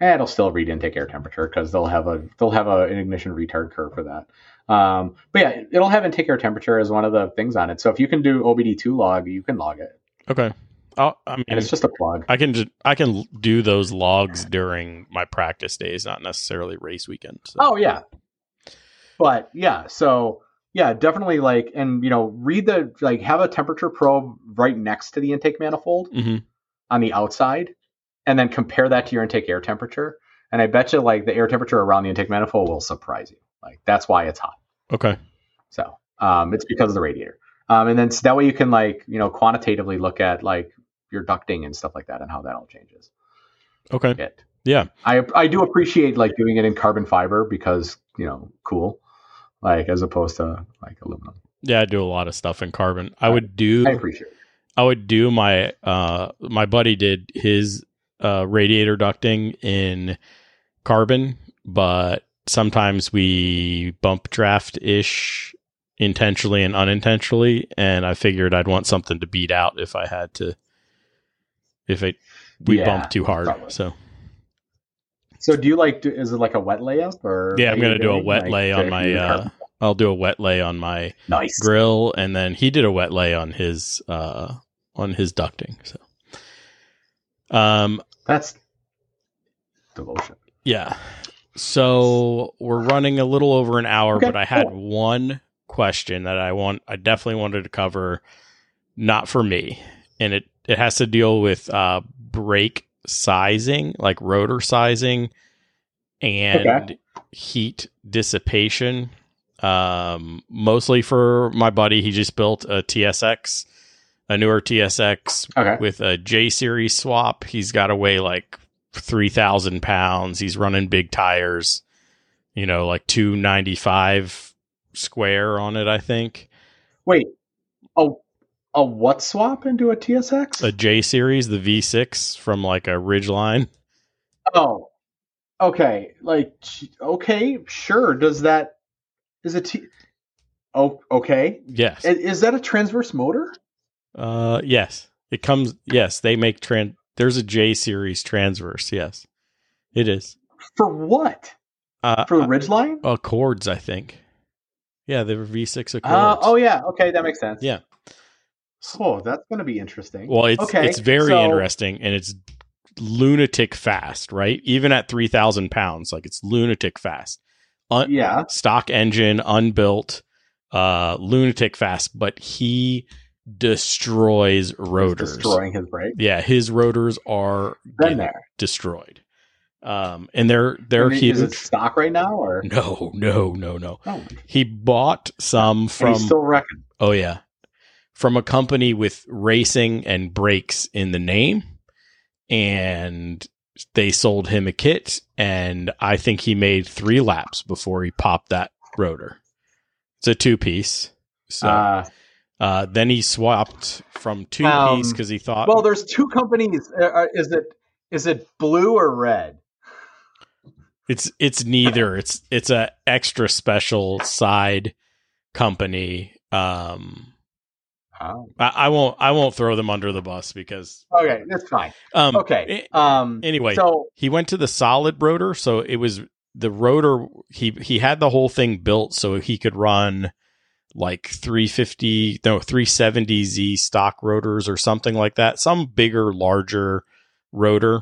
[SPEAKER 3] Eh, it'll still read intake air temperature because they'll have a they'll have a, an ignition retard curve for that. Um, but yeah, it'll have intake air temperature as one of the things on it. So if you can do OBD2 log, you can log it,
[SPEAKER 2] Okay, I'll, I mean,
[SPEAKER 3] and it's just a plug.
[SPEAKER 2] I can just I can do those logs during my practice days, not necessarily race weekend. So.
[SPEAKER 3] Oh yeah, but yeah, so yeah, definitely like, and you know, read the like have a temperature probe right next to the intake manifold
[SPEAKER 2] hmm
[SPEAKER 3] on the outside, and then compare that to your intake air temperature. And I bet you like the air temperature around the intake manifold will surprise you. Like that's why it's hot.
[SPEAKER 2] Okay.
[SPEAKER 3] So um, it's because of the radiator. Um, and then so that way you can like you know quantitatively look at like your ducting and stuff like that and how that all changes.
[SPEAKER 2] Okay.
[SPEAKER 3] It.
[SPEAKER 2] Yeah.
[SPEAKER 3] I I do appreciate like doing it in carbon fiber because you know cool, like as opposed to like aluminum.
[SPEAKER 2] Yeah, I do a lot of stuff in carbon. I would do
[SPEAKER 3] I appreciate. it.
[SPEAKER 2] I would do my uh my buddy did his uh radiator ducting in carbon, but sometimes we bump draft ish intentionally and unintentionally and I figured I'd want something to beat out if I had to if it we
[SPEAKER 3] Yeah,
[SPEAKER 2] bump too hard.
[SPEAKER 3] probably.
[SPEAKER 2] So
[SPEAKER 3] So do you like? Do, is it like a wet layup or?
[SPEAKER 2] yeah, I'm gonna do a wet
[SPEAKER 3] Like,
[SPEAKER 2] lay on my uh? I'll do a wet lay on my
[SPEAKER 3] nice.
[SPEAKER 2] grill and then he did a wet lay on his uh on his ducting. So um
[SPEAKER 3] That's devotion.
[SPEAKER 2] Yeah. So we're running a little over an hour,
[SPEAKER 3] Okay,
[SPEAKER 2] but I had
[SPEAKER 3] cool.
[SPEAKER 2] one question that I want I definitely wanted to cover not for me. And it it has to deal with uh brake sizing, like rotor sizing and
[SPEAKER 3] Okay.
[SPEAKER 2] heat dissipation. Um, mostly for my buddy. He just built a TSX, a newer TSX
[SPEAKER 3] Okay.
[SPEAKER 2] with a J series swap. He's got to weigh like three thousand pounds. He's running big tires. You know, like two ninety five square on it. I think
[SPEAKER 3] Wait. A a what swap into a TSX?
[SPEAKER 2] a J series, the V six from like a Ridgeline.
[SPEAKER 3] oh. Okay. Like okay, sure. Does that is it T Oh, okay.
[SPEAKER 2] Yes.
[SPEAKER 3] I- Is that a transverse motor?
[SPEAKER 2] Uh, yes, it comes. Yes, they make trans. There's a J series transverse. Yes, it is.
[SPEAKER 3] For what?
[SPEAKER 2] Uh,
[SPEAKER 3] For the Ridgeline?
[SPEAKER 2] Accords, I think. Yeah, they were V6 Accords.
[SPEAKER 3] Uh, oh yeah, okay, that makes sense.
[SPEAKER 2] Yeah.
[SPEAKER 3] Oh, that's going to be interesting.
[SPEAKER 2] Well, it's
[SPEAKER 3] Okay,
[SPEAKER 2] it's very
[SPEAKER 3] so-
[SPEAKER 2] interesting, and it's lunatic fast, right? Even at three thousand pounds, like it's lunatic fast. Un-
[SPEAKER 3] yeah.
[SPEAKER 2] stock engine, unbuilt, uh, lunatic fast, but he destroys rotors.
[SPEAKER 3] Destroying his brake.
[SPEAKER 2] Yeah, his rotors are destroyed. Um, and they're they're
[SPEAKER 3] I mean,
[SPEAKER 2] huge.
[SPEAKER 3] Is it stock right now or?
[SPEAKER 2] no, no, no, no.
[SPEAKER 3] Oh,
[SPEAKER 2] He bought some from
[SPEAKER 3] he's still
[SPEAKER 2] oh yeah, from a company with racing and brakes in the name, and they sold him a kit, and I think he made three laps before he popped that rotor. It's a two piece. So
[SPEAKER 3] Uh,
[SPEAKER 2] uh, then he swapped from two
[SPEAKER 3] Um,
[SPEAKER 2] piece because he thought
[SPEAKER 3] well, there's two companies. Uh, uh, is it is it blue or red?
[SPEAKER 2] It's it's neither. It's it's a extra special side company. Um,
[SPEAKER 3] Oh.
[SPEAKER 2] I, I won't I won't throw them under the bus because
[SPEAKER 3] Okay, that's fine.
[SPEAKER 2] um
[SPEAKER 3] Okay. Um.
[SPEAKER 2] anyway,
[SPEAKER 3] So
[SPEAKER 2] he went to the solid rotor, so it was the rotor. He he had the whole thing built so he could run like 350 no 370z stock rotors or something like that. Some bigger larger rotor.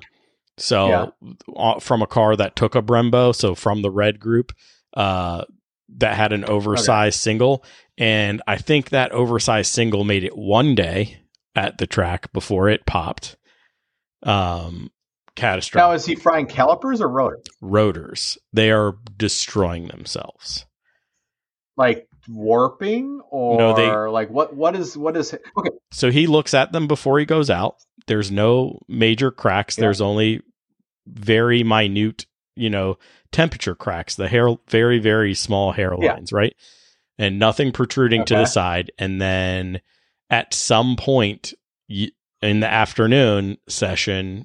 [SPEAKER 2] So
[SPEAKER 3] Yeah.
[SPEAKER 2] uh, from a car that took a brembo so from the red group uh that had an oversized single. And i think that oversized single made it one day at the track before it popped. Um catastrophic
[SPEAKER 3] now is he frying calipers or rotors?
[SPEAKER 2] Rotors. They are destroying themselves.
[SPEAKER 3] Like warping or
[SPEAKER 2] No, they-
[SPEAKER 3] like what? What is what is? Okay.
[SPEAKER 2] So he looks at them before he goes out. There's no major cracks.
[SPEAKER 3] Yeah.
[SPEAKER 2] There's only very minute, you know, temperature cracks, the hair, very, very small hairlines, right? And nothing protruding to the side. And then at some point in the afternoon session,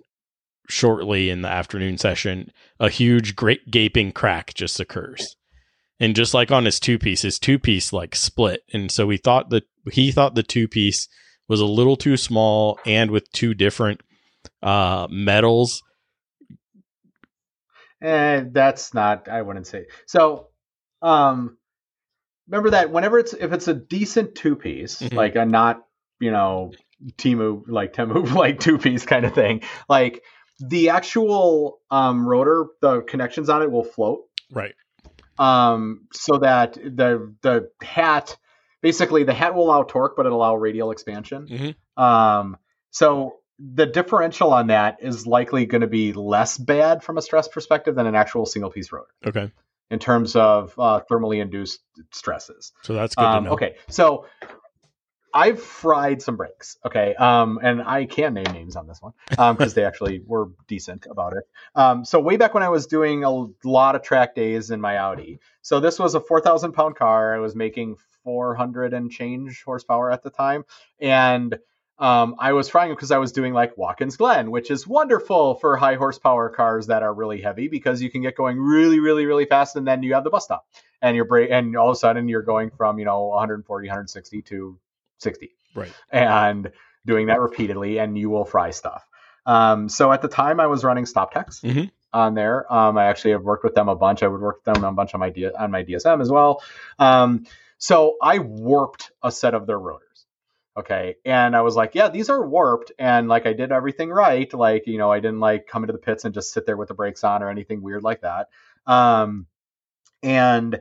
[SPEAKER 2] shortly in the afternoon session, a huge, great gaping crack just occurs. And just like on his two piece, his two piece like split. And so we thought that he thought the two piece was a little too small and with two different uh metals.
[SPEAKER 3] And Eh, that's not. I wouldn't say so. Um. Remember that whenever it's if it's a decent two piece,
[SPEAKER 2] Mhm.
[SPEAKER 3] like a not you know Timu like Temu like two piece kind of thing, like the actual um rotor, the connections on it will float.
[SPEAKER 2] Right.
[SPEAKER 3] Um, so that the the hat basically the hat will allow torque, but it'll allow radial expansion.
[SPEAKER 2] Mhm.
[SPEAKER 3] Um, so the differential on that is likely going to be less bad from a stress perspective than an actual single piece rotor
[SPEAKER 2] Okay.
[SPEAKER 3] in terms of uh, thermally induced stresses.
[SPEAKER 2] So that's good
[SPEAKER 3] Um,
[SPEAKER 2] to know.
[SPEAKER 3] okay, so I've fried some brakes. Okay, um, and I can name names on this one because they actually were decent about it. Um, so way back when I was doing a lot of track days in my Audi, so this was a four thousand pound car. I was making four hundred and change horsepower at the time, and um, I was frying because I was doing like Watkins Glen, which is wonderful for high horsepower cars that are really heavy because you can get going really, really, really fast, and then you have the bus stop, and you're brake, and all of a sudden you're going from you know 140, 160 to 60
[SPEAKER 2] Right.
[SPEAKER 3] and doing that repeatedly and you will fry stuff. Um, so at the time i was running StopTechs
[SPEAKER 2] Mhm.
[SPEAKER 3] on there. Um, i actually have worked with them a bunch. I would work with them a bunch on my, D- on my dsm as well. Um, so i warped a set of their rotors okay? And i was like yeah these are warped. And like i did everything right. Like you know i didn't like come into the pits and just sit there with the brakes on or anything weird like that. Um, and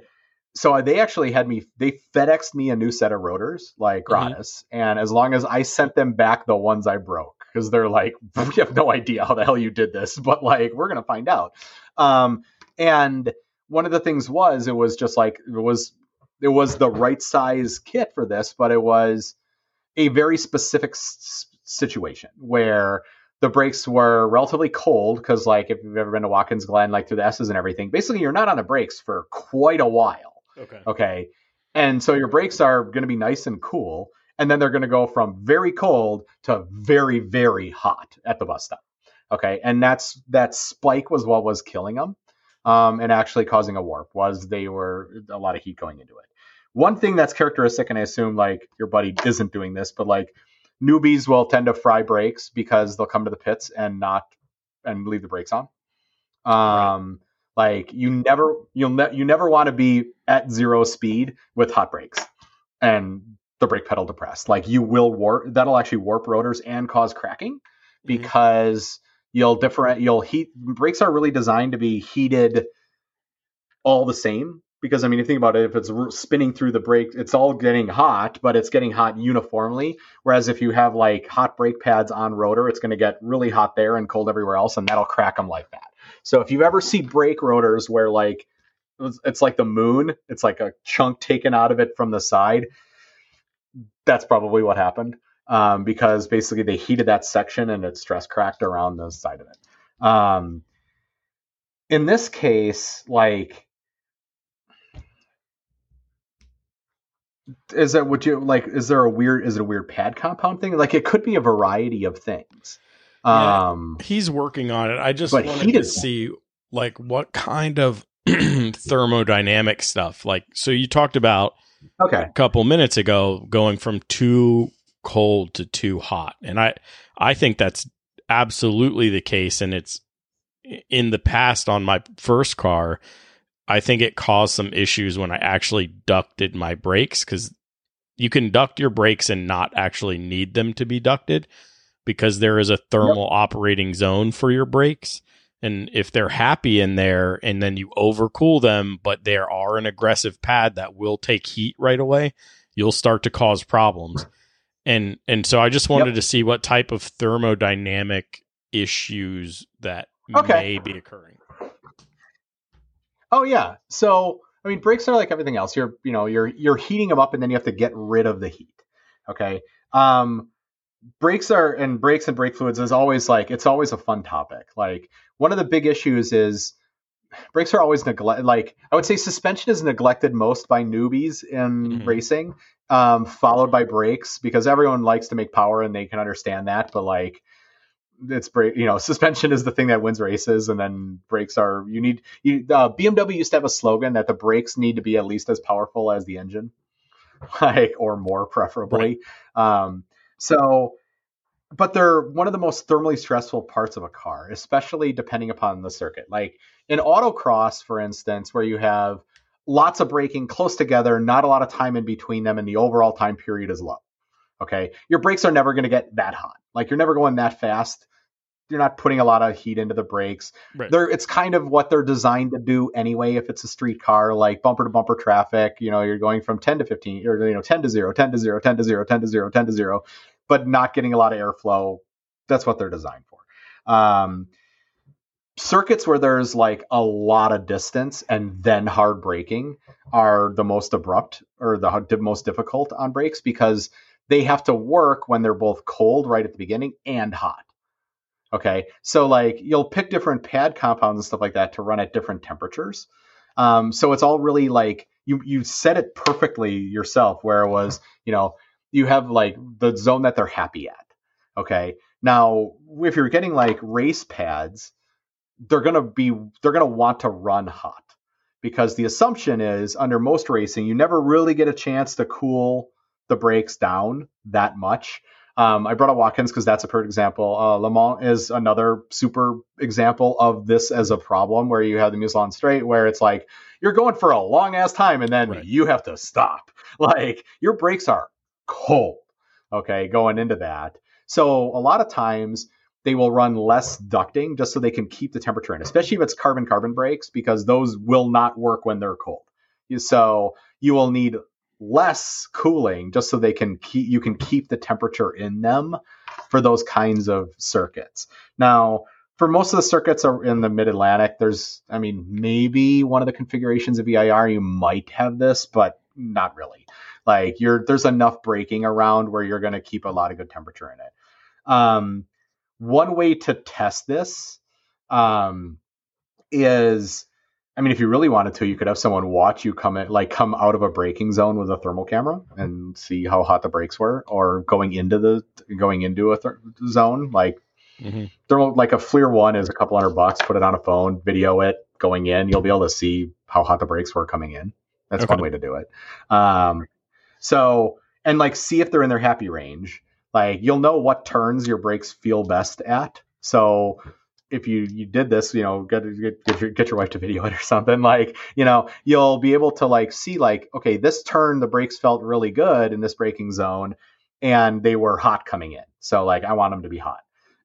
[SPEAKER 3] so they actually had me they FedExed me a new set of rotors like gratis. And as long as I sent them back the ones I broke because they're like we have no idea how the hell you did this but like we're gonna find out. Um and one of the things was it was just like it was it was the right size kit for this, but it was a very specific s- situation where the brakes were relatively cold because like if you've ever been to Watkins Glen, like through the S's and everything, basically you're not on the brakes for quite a while.
[SPEAKER 2] Okay.
[SPEAKER 3] Okay. And so your brakes are going to be nice and cool. And then they're going to go from very cold to very, very hot at the bus stop. Okay. And that's that spike was what was killing them um, and actually causing a warp was they were a lot of heat going into it. One thing that's characteristic, and I assume like your buddy isn't doing this, but like newbies will tend to fry brakes because they'll come to the pits and not and leave the brakes on. Um, right. Like you never you'll ne- you never want to be at zero speed with hot brakes and the brake pedal depressed. Like you will warp that'll actually warp rotors and cause cracking mm-hmm. because you'll different you'll heat brakes are really designed to be heated all the same because I mean, if you think about it, if it's spinning through the brake, it's all getting hot, but it's getting hot uniformly. Whereas if you have like hot brake pads on rotor, it's going to get really hot there and cold everywhere else, and that'll crack them like that. So if you ever see brake rotors where like it's like the moon, it's like a chunk taken out of it from the side, that's probably what happened. Um, because basically they heated that section and it stress cracked around the side of it. Um, in this case, like is that what you like is there a weird is it a weird pad compound thing like it could be a variety of things
[SPEAKER 2] yeah, um he's working on it. I just wanted to see like what kind of thermodynamic stuff like so you talked about
[SPEAKER 3] okay.
[SPEAKER 2] a couple minutes ago going from too cold to too hot and i i think that's absolutely the case and it's in the past on my first car I think it caused some issues when I actually ducted my brakes because you can duct your brakes and not actually need them to be ducted because there is a thermal yep. operating zone for your brakes. And if they're happy in there and then you overcool them, but there are an aggressive pad that will take heat right away, you'll start to cause problems. And and so I just wanted yep. to see what type of thermodynamic issues that okay. may be occurring.
[SPEAKER 3] Oh yeah. So I mean, brakes are like everything else. You're you know you're you're heating them up and then you have to get rid of the heat. Okay. Um, brakes are and brakes and brake fluids is always like it's always a fun topic. Like one of the big issues is brakes are always neglected. Like I would say suspension is neglected most by newbies in mm-hmm. racing, um, followed by brakes because everyone likes to make power and they can understand that. But like it's brake you know suspension is the thing that wins races and then brakes are you need you uh, bmw used to have a slogan that the brakes need to be at least as powerful as the engine like or more preferably right. um, so but they're one of the most thermally stressful parts of a car especially depending upon the circuit. Like in autocross for instance where you have lots of braking close together not a lot of time in between them and the overall time period is low okay? Your brakes are never going to get that hot. Like you're never going that fast you're not putting a lot of heat into the brakes. Right. They're it's kind of what they're designed to do anyway. If it's a street car, like bumper to bumper traffic, you know, you're going from 10 to 15, or you know, 10 to 0, 10 to 0, 10 to 0, 10 to 0, 10 to 0, but not getting a lot of airflow. That's what they're designed for. Um, circuits where there's like a lot of distance and then hard braking are the most abrupt or the most difficult on brakes because they have to work when they're both cold right at the beginning and hot Okay. So like you'll pick different pad compounds and stuff like that to run at different temperatures. Um, so it's all really like you you set it perfectly yourself where it was, you know, you have like the zone that they're happy at. Okay. Now, if you're getting like race pads, they're gonna be they're gonna want to run hot because the assumption is under most racing, you never really get a chance to cool the brakes down that much. Um, I brought up Watkins because that's a perfect example. Uh, Le Mans is another super example of this as a problem where you have the Mulsanne straight where it's like you're going for a long ass time and then right. you have to stop. Like your brakes are cold, okay, going into that. So a lot of times they will run less ducting just so they can keep the temperature in, especially if it's carbon carbon brakes because those will not work when they're cold. So you will need less cooling just so they can keep you can keep the temperature in them for those kinds of circuits. Now, for most of the circuits are in the mid Atlantic, there's, I mean, maybe one of the configurations of VIR you might have this, but not really. Like you're there's enough braking around where you're going to keep a lot of good temperature in it. Um, one way to test this um, is I mean, if you really wanted to, you could have someone watch you come in, like come out of a braking zone with a thermal camera and see how hot the brakes were, or going into the going into a th- zone. Like mm-hmm. thermal, like a FLIR one is a couple hundred bucks. Put it on a phone, video it going in. You'll be able to see how hot the brakes were coming in. That's okay. one way to do it. Um, so and like see if they're in their happy range. Like you'll know what turns your brakes feel best at. So if you you did this, you know, get get your, get your wife to video it or something. Like, you know, you'll be able to like see like, okay, this turn the brakes felt really good in this braking zone, and they were hot coming in. So like, I want them to be hot,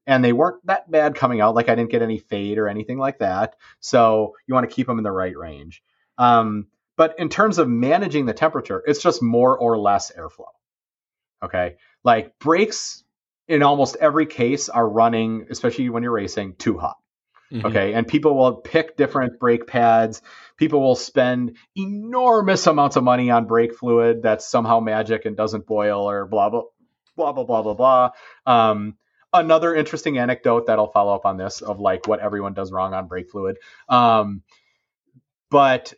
[SPEAKER 3] and they weren't that bad coming out. Like, I didn't get any fade or anything like that. So you want to keep them in the right range. Um, but in terms of managing the temperature, it's just more or less airflow. Okay, like brakes in almost every case are running, especially when you're racing, too hot. Mm-hmm. Okay. And people will pick different brake pads. People will spend enormous amounts of money on brake fluid that's somehow magic and doesn't boil or blah, blah, blah, blah, blah, blah, blah. Um, another interesting anecdote that I'll follow up on this of like what everyone does wrong on brake fluid. Um, but,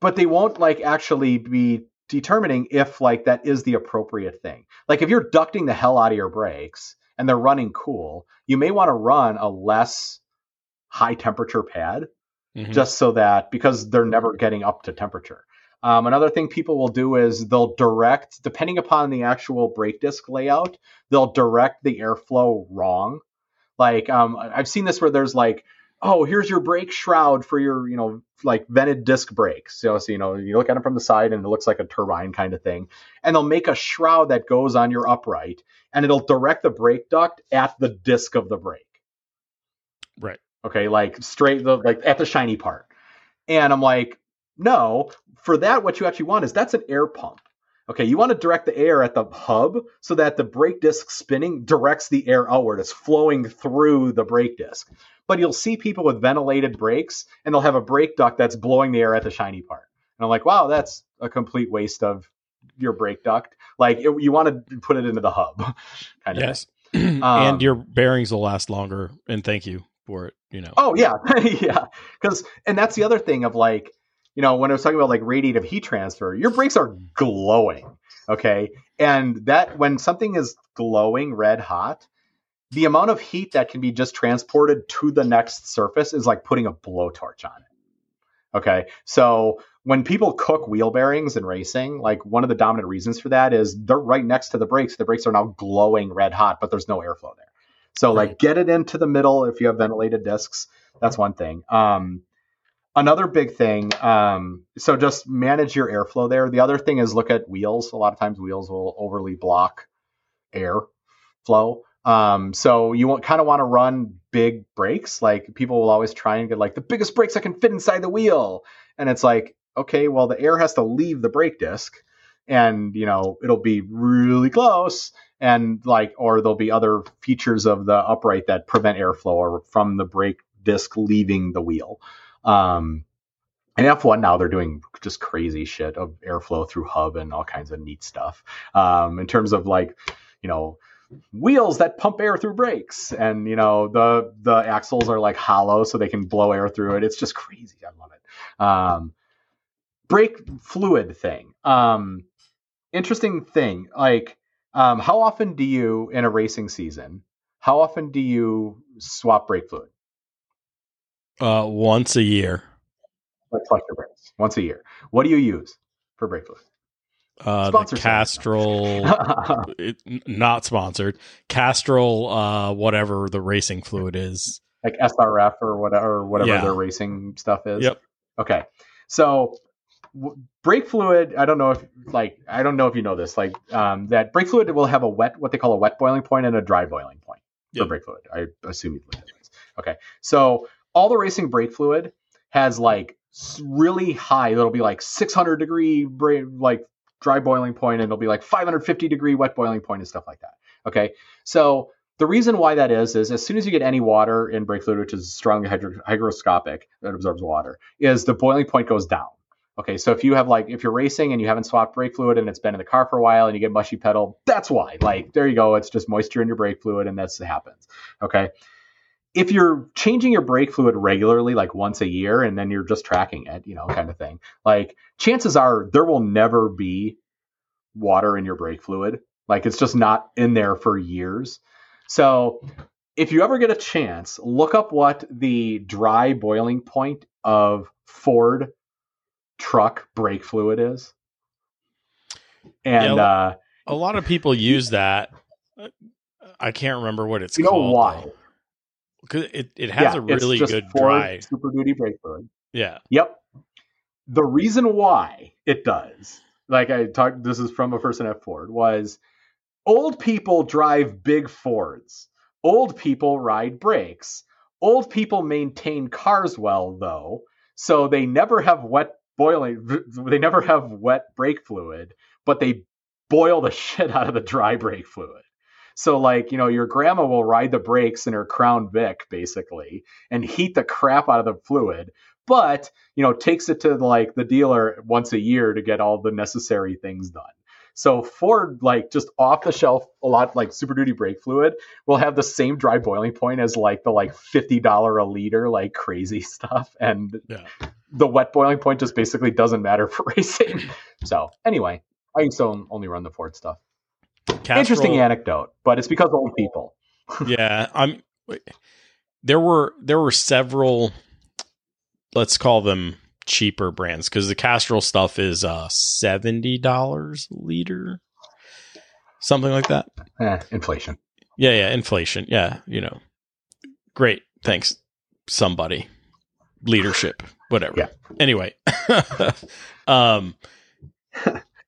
[SPEAKER 3] but they won't like actually be determining if like that is the appropriate thing. Like if you're ducting the hell out of your brakes and they're running cool, you may want to run a less high temperature pad mm-hmm. just so that because they're never getting up to temperature. Um, another thing people will do is they'll direct, depending upon the actual brake disc layout, they'll direct the airflow wrong. Like um, I've seen this where there's like oh, here's your brake shroud for your, you know, like vented disc brakes. So, so, you know, you look at them from the side and it looks like a turbine kind of thing. And they'll make a shroud that goes on your upright and it'll direct the brake duct at the disc of the brake.
[SPEAKER 2] Right.
[SPEAKER 3] Okay. Like straight, the, like at the shiny part. And I'm like, no, for that, what you actually want is that's an air pump. Okay, you want to direct the air at the hub so that the brake disc spinning directs the air outward. It's flowing through the brake disc. But you'll see people with ventilated brakes and they'll have a brake duct that's blowing the air at the shiny part. And I'm like, wow, that's a complete waste of your brake duct. Like it, you want to put it into the hub,
[SPEAKER 2] kind of. Yes, um, and your bearings will last longer. And thank you for it. You know.
[SPEAKER 3] Oh yeah, yeah. Because and that's the other thing of like you know, when I was talking about like radiative heat transfer, your brakes are glowing. Okay. And that when something is glowing red hot, the amount of heat that can be just transported to the next surface is like putting a blowtorch on it. Okay. So when people cook wheel bearings in racing, like one of the dominant reasons for that is they're right next to the brakes. The brakes are now glowing red hot, but there's no airflow there. So right. like get it into the middle if you have ventilated discs. That's one thing. Um, another big thing um, so just manage your airflow there. The other thing is look at wheels. A lot of times wheels will overly block air flow. Um, so you kind of want to run big brakes. Like people will always try and get like the biggest brakes i can fit inside the wheel. And it's like okay well the air has to leave the brake disc and you know it'll be really close and like or there'll be other features of the upright that prevent airflow or from the brake disc leaving the wheel um, and F1 now they're doing just crazy shit of airflow through hub and all kinds of neat stuff. Um, in terms of like, you know, wheels that pump air through brakes and you know the the axles are like hollow so they can blow air through it. It's just crazy. I love it. Um brake fluid thing. Um interesting thing. Like um how often do you in a racing season how often do you swap brake fluid
[SPEAKER 2] uh, once a year.
[SPEAKER 3] Like cluster brakes, once a year. What do you use for brake fluid?
[SPEAKER 2] Uh, the Castrol, it, not sponsored. Castrol, uh, whatever the racing fluid is,
[SPEAKER 3] like SRF or whatever, whatever yeah. their racing stuff is.
[SPEAKER 2] Yep.
[SPEAKER 3] Okay, so w- brake fluid. I don't know if like I don't know if you know this. Like um, that brake fluid will have a wet, what they call a wet boiling point and a dry boiling point yep. for brake fluid. I assume you know this. Okay, so all the racing brake fluid has like really high. It'll be like 600 degree brake, like dry boiling point, and it'll be like 550 degree wet boiling point and stuff like that. Okay, so the reason why that is is as soon as you get any water in brake fluid, which is strongly hydro- hygroscopic that absorbs water, is the boiling point goes down. Okay, so if you have like if you're racing and you haven't swapped brake fluid and it's been in the car for a while and you get mushy pedal, that's why. Like there you go, it's just moisture in your brake fluid and that's what happens. Okay. If you're changing your brake fluid regularly, like once a year, and then you're just tracking it, you know, kind of thing, like chances are there will never be water in your brake fluid. Like it's just not in there for years. So if you ever get a chance, look up what the dry boiling point of Ford truck brake fluid is. And
[SPEAKER 2] Yeah,
[SPEAKER 3] uh,
[SPEAKER 2] A lot of people use that. I can't remember what it's
[SPEAKER 3] you know
[SPEAKER 2] called.
[SPEAKER 3] why?
[SPEAKER 2] though. 'Cause it, it has
[SPEAKER 3] Yeah,
[SPEAKER 2] a
[SPEAKER 3] it's
[SPEAKER 2] really
[SPEAKER 3] just
[SPEAKER 2] good dry.
[SPEAKER 3] Super Duty brake fluid.
[SPEAKER 2] Yeah.
[SPEAKER 3] Yep. The reason why it does, like I talked, this is from a person at Ford, was old people drive big Fords. Old people ride brakes. Old people maintain cars well, though, so they never have wet boiling. They never have wet brake fluid, but they boil the shit out of the dry brake fluid. So, like, you know, your grandma will ride the brakes in her Crown Vic, basically, and heat the crap out of the fluid, but, you know, takes it to like the dealer once a year to get all the necessary things done. So Ford, like just off the shelf, a lot like Super Duty brake fluid will have the same dry boiling point as like the like fifty dollar a liter like crazy stuff, and
[SPEAKER 2] Yeah.
[SPEAKER 3] the wet boiling point just basically doesn't matter for racing. So anyway, I used to only run the Ford stuff. Interesting anecdote, but it's because old people.
[SPEAKER 2] yeah, I'm. There were there were several. Let's call them cheaper brands because the Castrol stuff is uh seventy dollars liter, something like that.
[SPEAKER 3] Eh, inflation.
[SPEAKER 2] Yeah, yeah, inflation. Yeah, you know, great. Thanks, somebody, leadership, whatever.
[SPEAKER 3] Yeah.
[SPEAKER 2] Anyway, um,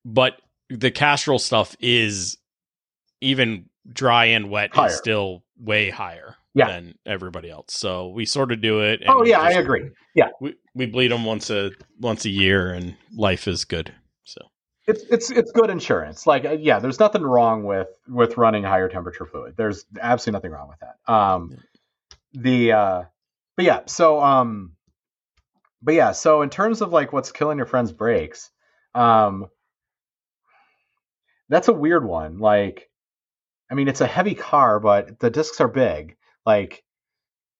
[SPEAKER 2] but the Castrol stuff is even dry and wet
[SPEAKER 3] Higher.
[SPEAKER 2] is still way higher
[SPEAKER 3] Yeah.
[SPEAKER 2] than everybody else. So we sort of do it. and
[SPEAKER 3] Oh yeah, I agree. Yeah,
[SPEAKER 2] We we bleed them once a once a year, and life is good. So
[SPEAKER 3] it's it's it's good insurance. Like uh, yeah, there's nothing wrong with with running higher temperature fluid. There's absolutely nothing wrong with that. Um, the uh, but yeah, so um, but yeah, so in terms of like what's killing your friend's brakes, um, that's a weird one. Like, I mean, it's a heavy car, but the discs are big. Like,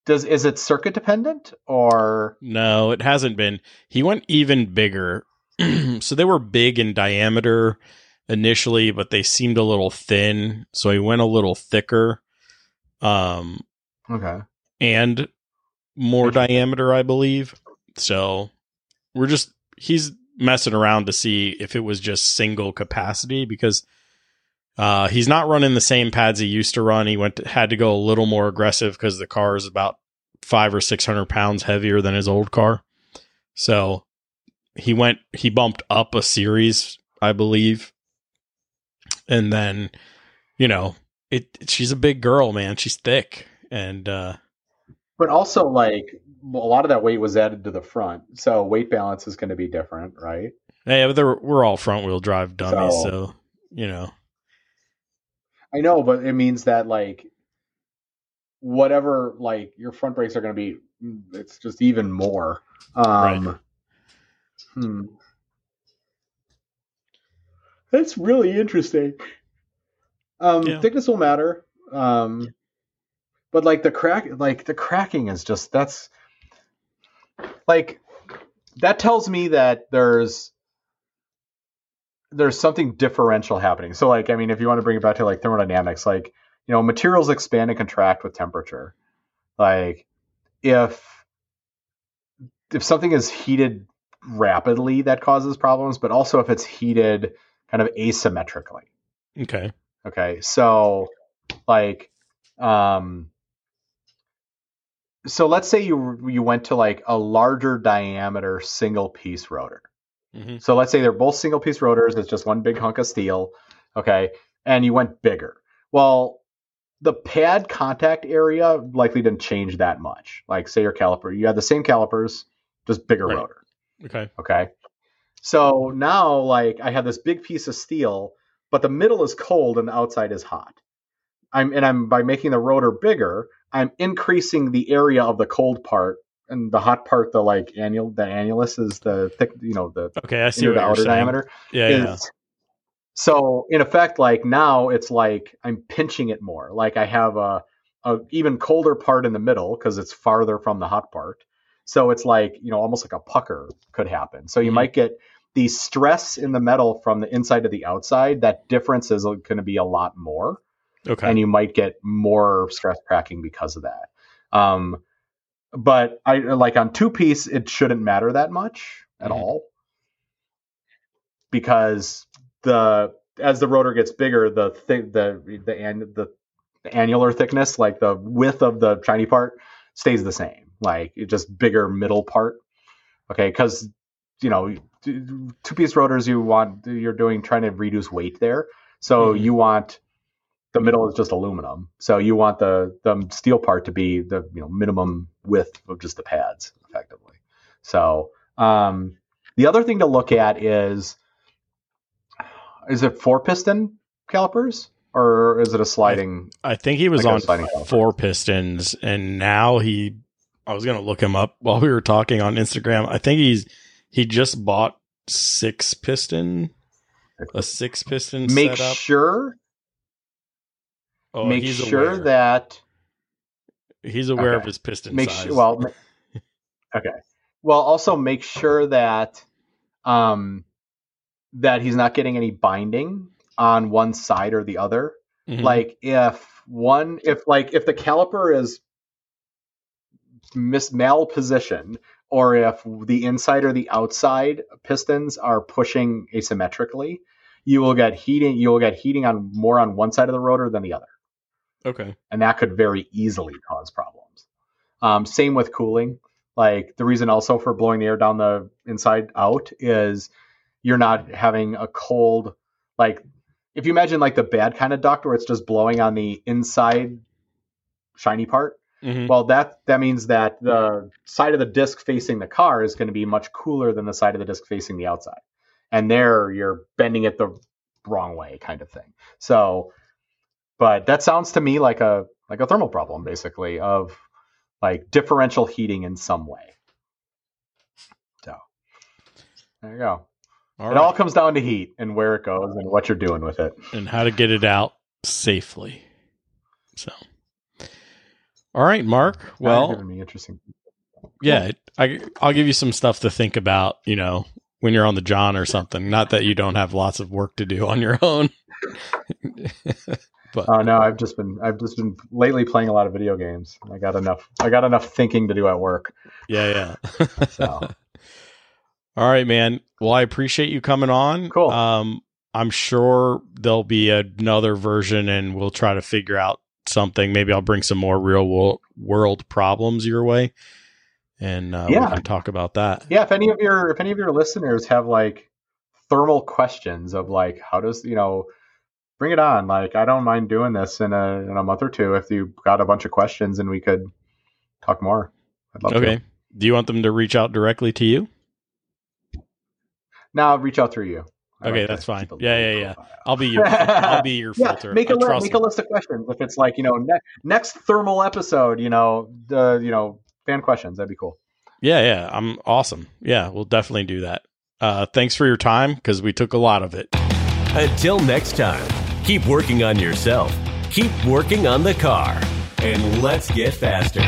[SPEAKER 3] does is it circuit dependent or
[SPEAKER 2] No, it hasn't been. He went even bigger. so they were big in diameter initially, but they seemed a little thin. So he went a little thicker. Um
[SPEAKER 3] okay?
[SPEAKER 2] and more diameter, I believe. So we're just he's messing around to see if it was just single capacity because uh, he's not running the same pads he used to run. He went to, had to go a little more aggressive because the car is about five or six hundred pounds heavier than his old car. So he went he bumped up a series, I believe, and then you know it. She's a big girl, man. She's thick, and uh,
[SPEAKER 3] But also, like a lot of that weight was added to the front, so weight balance is going to be different, right?
[SPEAKER 2] Yeah, but they're, we're all front wheel drive dummies, so,
[SPEAKER 3] So-
[SPEAKER 2] you know.
[SPEAKER 3] I know, but it means that like whatever, like your front brakes are going to be, it's just even more. Um, Hmm. That's really interesting. Um,
[SPEAKER 2] Yeah.
[SPEAKER 3] thickness will matter. Um, but like the crack, like the cracking is just that's like that tells me that there's there's something differential happening. So like I mean, if you want to bring it back to like thermodynamics, like you know, materials expand and contract with temperature. Like if if something is heated rapidly, that causes problems, but also if it's heated kind of asymmetrically.
[SPEAKER 2] Okay.
[SPEAKER 3] Okay, so like, um, so let's say you you went to like a larger diameter single piece rotor.
[SPEAKER 2] Hmm
[SPEAKER 3] So let's say they're both single piece rotors. It's just one big hunk of steel. Okay, and you went bigger. Well, the pad contact area likely didn't change that much. Like say your caliper, you had the same calipers, just bigger
[SPEAKER 2] Right.
[SPEAKER 3] rotor.
[SPEAKER 2] Okay.
[SPEAKER 3] Okay. So now, like, I have this big piece of steel, but the middle is cold and the outside is hot. I'm and I'm by making the rotor bigger, I'm increasing the area of the cold part and the hot part, the like annual, the annulus is the thick, you know, the
[SPEAKER 2] okay, I see what you're saying. diameter. Yeah, is, yeah.
[SPEAKER 3] So in effect, like now it's like I'm pinching it more. Like I have a, a even colder part in the middle because it's farther from the hot part. So it's like you know almost like a pucker could happen. So you mm-hmm. might get the stress in the metal from the inside to the outside. That difference is going to be a lot more. Okay. And you might get more stress cracking because of that. Um, but I like on two piece, it shouldn't matter that much at mm-hmm. all because the as the rotor gets bigger, the thing the the an, the, the annular thickness, like the width of the shiny part, stays the same. Like it just bigger middle part. Okay, because you know two piece rotors you want you're doing trying to reduce weight there, so mm-hmm. you want the middle is just aluminum. So you want the the steel part to be the you know minimum width of just the pads, effectively. So um, the other thing to look at is is it four piston calipers or is it a sliding?
[SPEAKER 2] I, I think he was on four pistons, and now he. I was gonna look him up while we were talking on Instagram. I think he's he just bought six piston, a six piston.
[SPEAKER 3] Make
[SPEAKER 2] setup.
[SPEAKER 3] sure Oh, make sure aware. that
[SPEAKER 2] he's aware okay. of his piston
[SPEAKER 3] make
[SPEAKER 2] size.
[SPEAKER 3] Sure, well, okay. Well, also make sure that um, that he's not getting any binding on one side or the other. Mm-hmm. Like if one, if like if the caliper is mis malpositioned, or if the inside or the outside pistons are pushing asymmetrically, you will get heating. You will get heating on more on one side of the rotor than the other.
[SPEAKER 2] Okay.
[SPEAKER 3] And that could very easily cause problems. Um, same with cooling. Like the reason also for blowing the air down the inside out is you're not having a cold, like if you imagine like the bad kind of duct where it's just blowing on the inside shiny part. Mm-hmm. Well, that that means that the side of the disc facing the car is going to be much cooler than the side of the disc facing the outside, and there you're bending it the wrong way, kind of thing. So but that sounds to me like a like a thermal problem, basically, of like differential heating in some way. So there you go. All it right. all comes down to heat and where it goes and what you're doing with it.
[SPEAKER 2] And how to get it out safely. So all right, Marc. Well,
[SPEAKER 3] me interesting.
[SPEAKER 2] Yeah, I I'll give you some stuff to think about, you know, when you're on the John or something. Not that you don't have lots of work to do on your own.
[SPEAKER 3] But oh no, I've just been I've just been lately playing a lot of video games. I got enough I got enough thinking to do at work.
[SPEAKER 2] Yeah, yeah. so. All right, man. Well, I appreciate you coming on.
[SPEAKER 3] Cool.
[SPEAKER 2] Um, I'm sure there'll be another version, and we'll try to figure out something. Maybe I'll bring some more real world problems your way, and uh, yeah. we can talk about that.
[SPEAKER 3] Yeah, if any of your if any of your listeners have like thermal questions of like how does you know bring it on. Like I don't mind doing this in a in a month or two if you got a bunch of questions and we could talk more.
[SPEAKER 2] I'd love to okay. To. Do you want them to reach out directly to you?
[SPEAKER 3] No, I'll reach out through you.
[SPEAKER 2] I okay, like that's fine. Yeah, yeah, yeah. I'll be your I'll be your yeah, filter.
[SPEAKER 3] Make a li- make a list of questions. If it's like you know ne- next thermal episode, you know the you know fan questions. That'd be cool.
[SPEAKER 2] Yeah, yeah. I'm awesome. Yeah, we'll definitely do that. Uh, thanks for your time because we took a lot of it.
[SPEAKER 1] Until next time. Keep working on yourself. Keep working on the car. And let's get faster.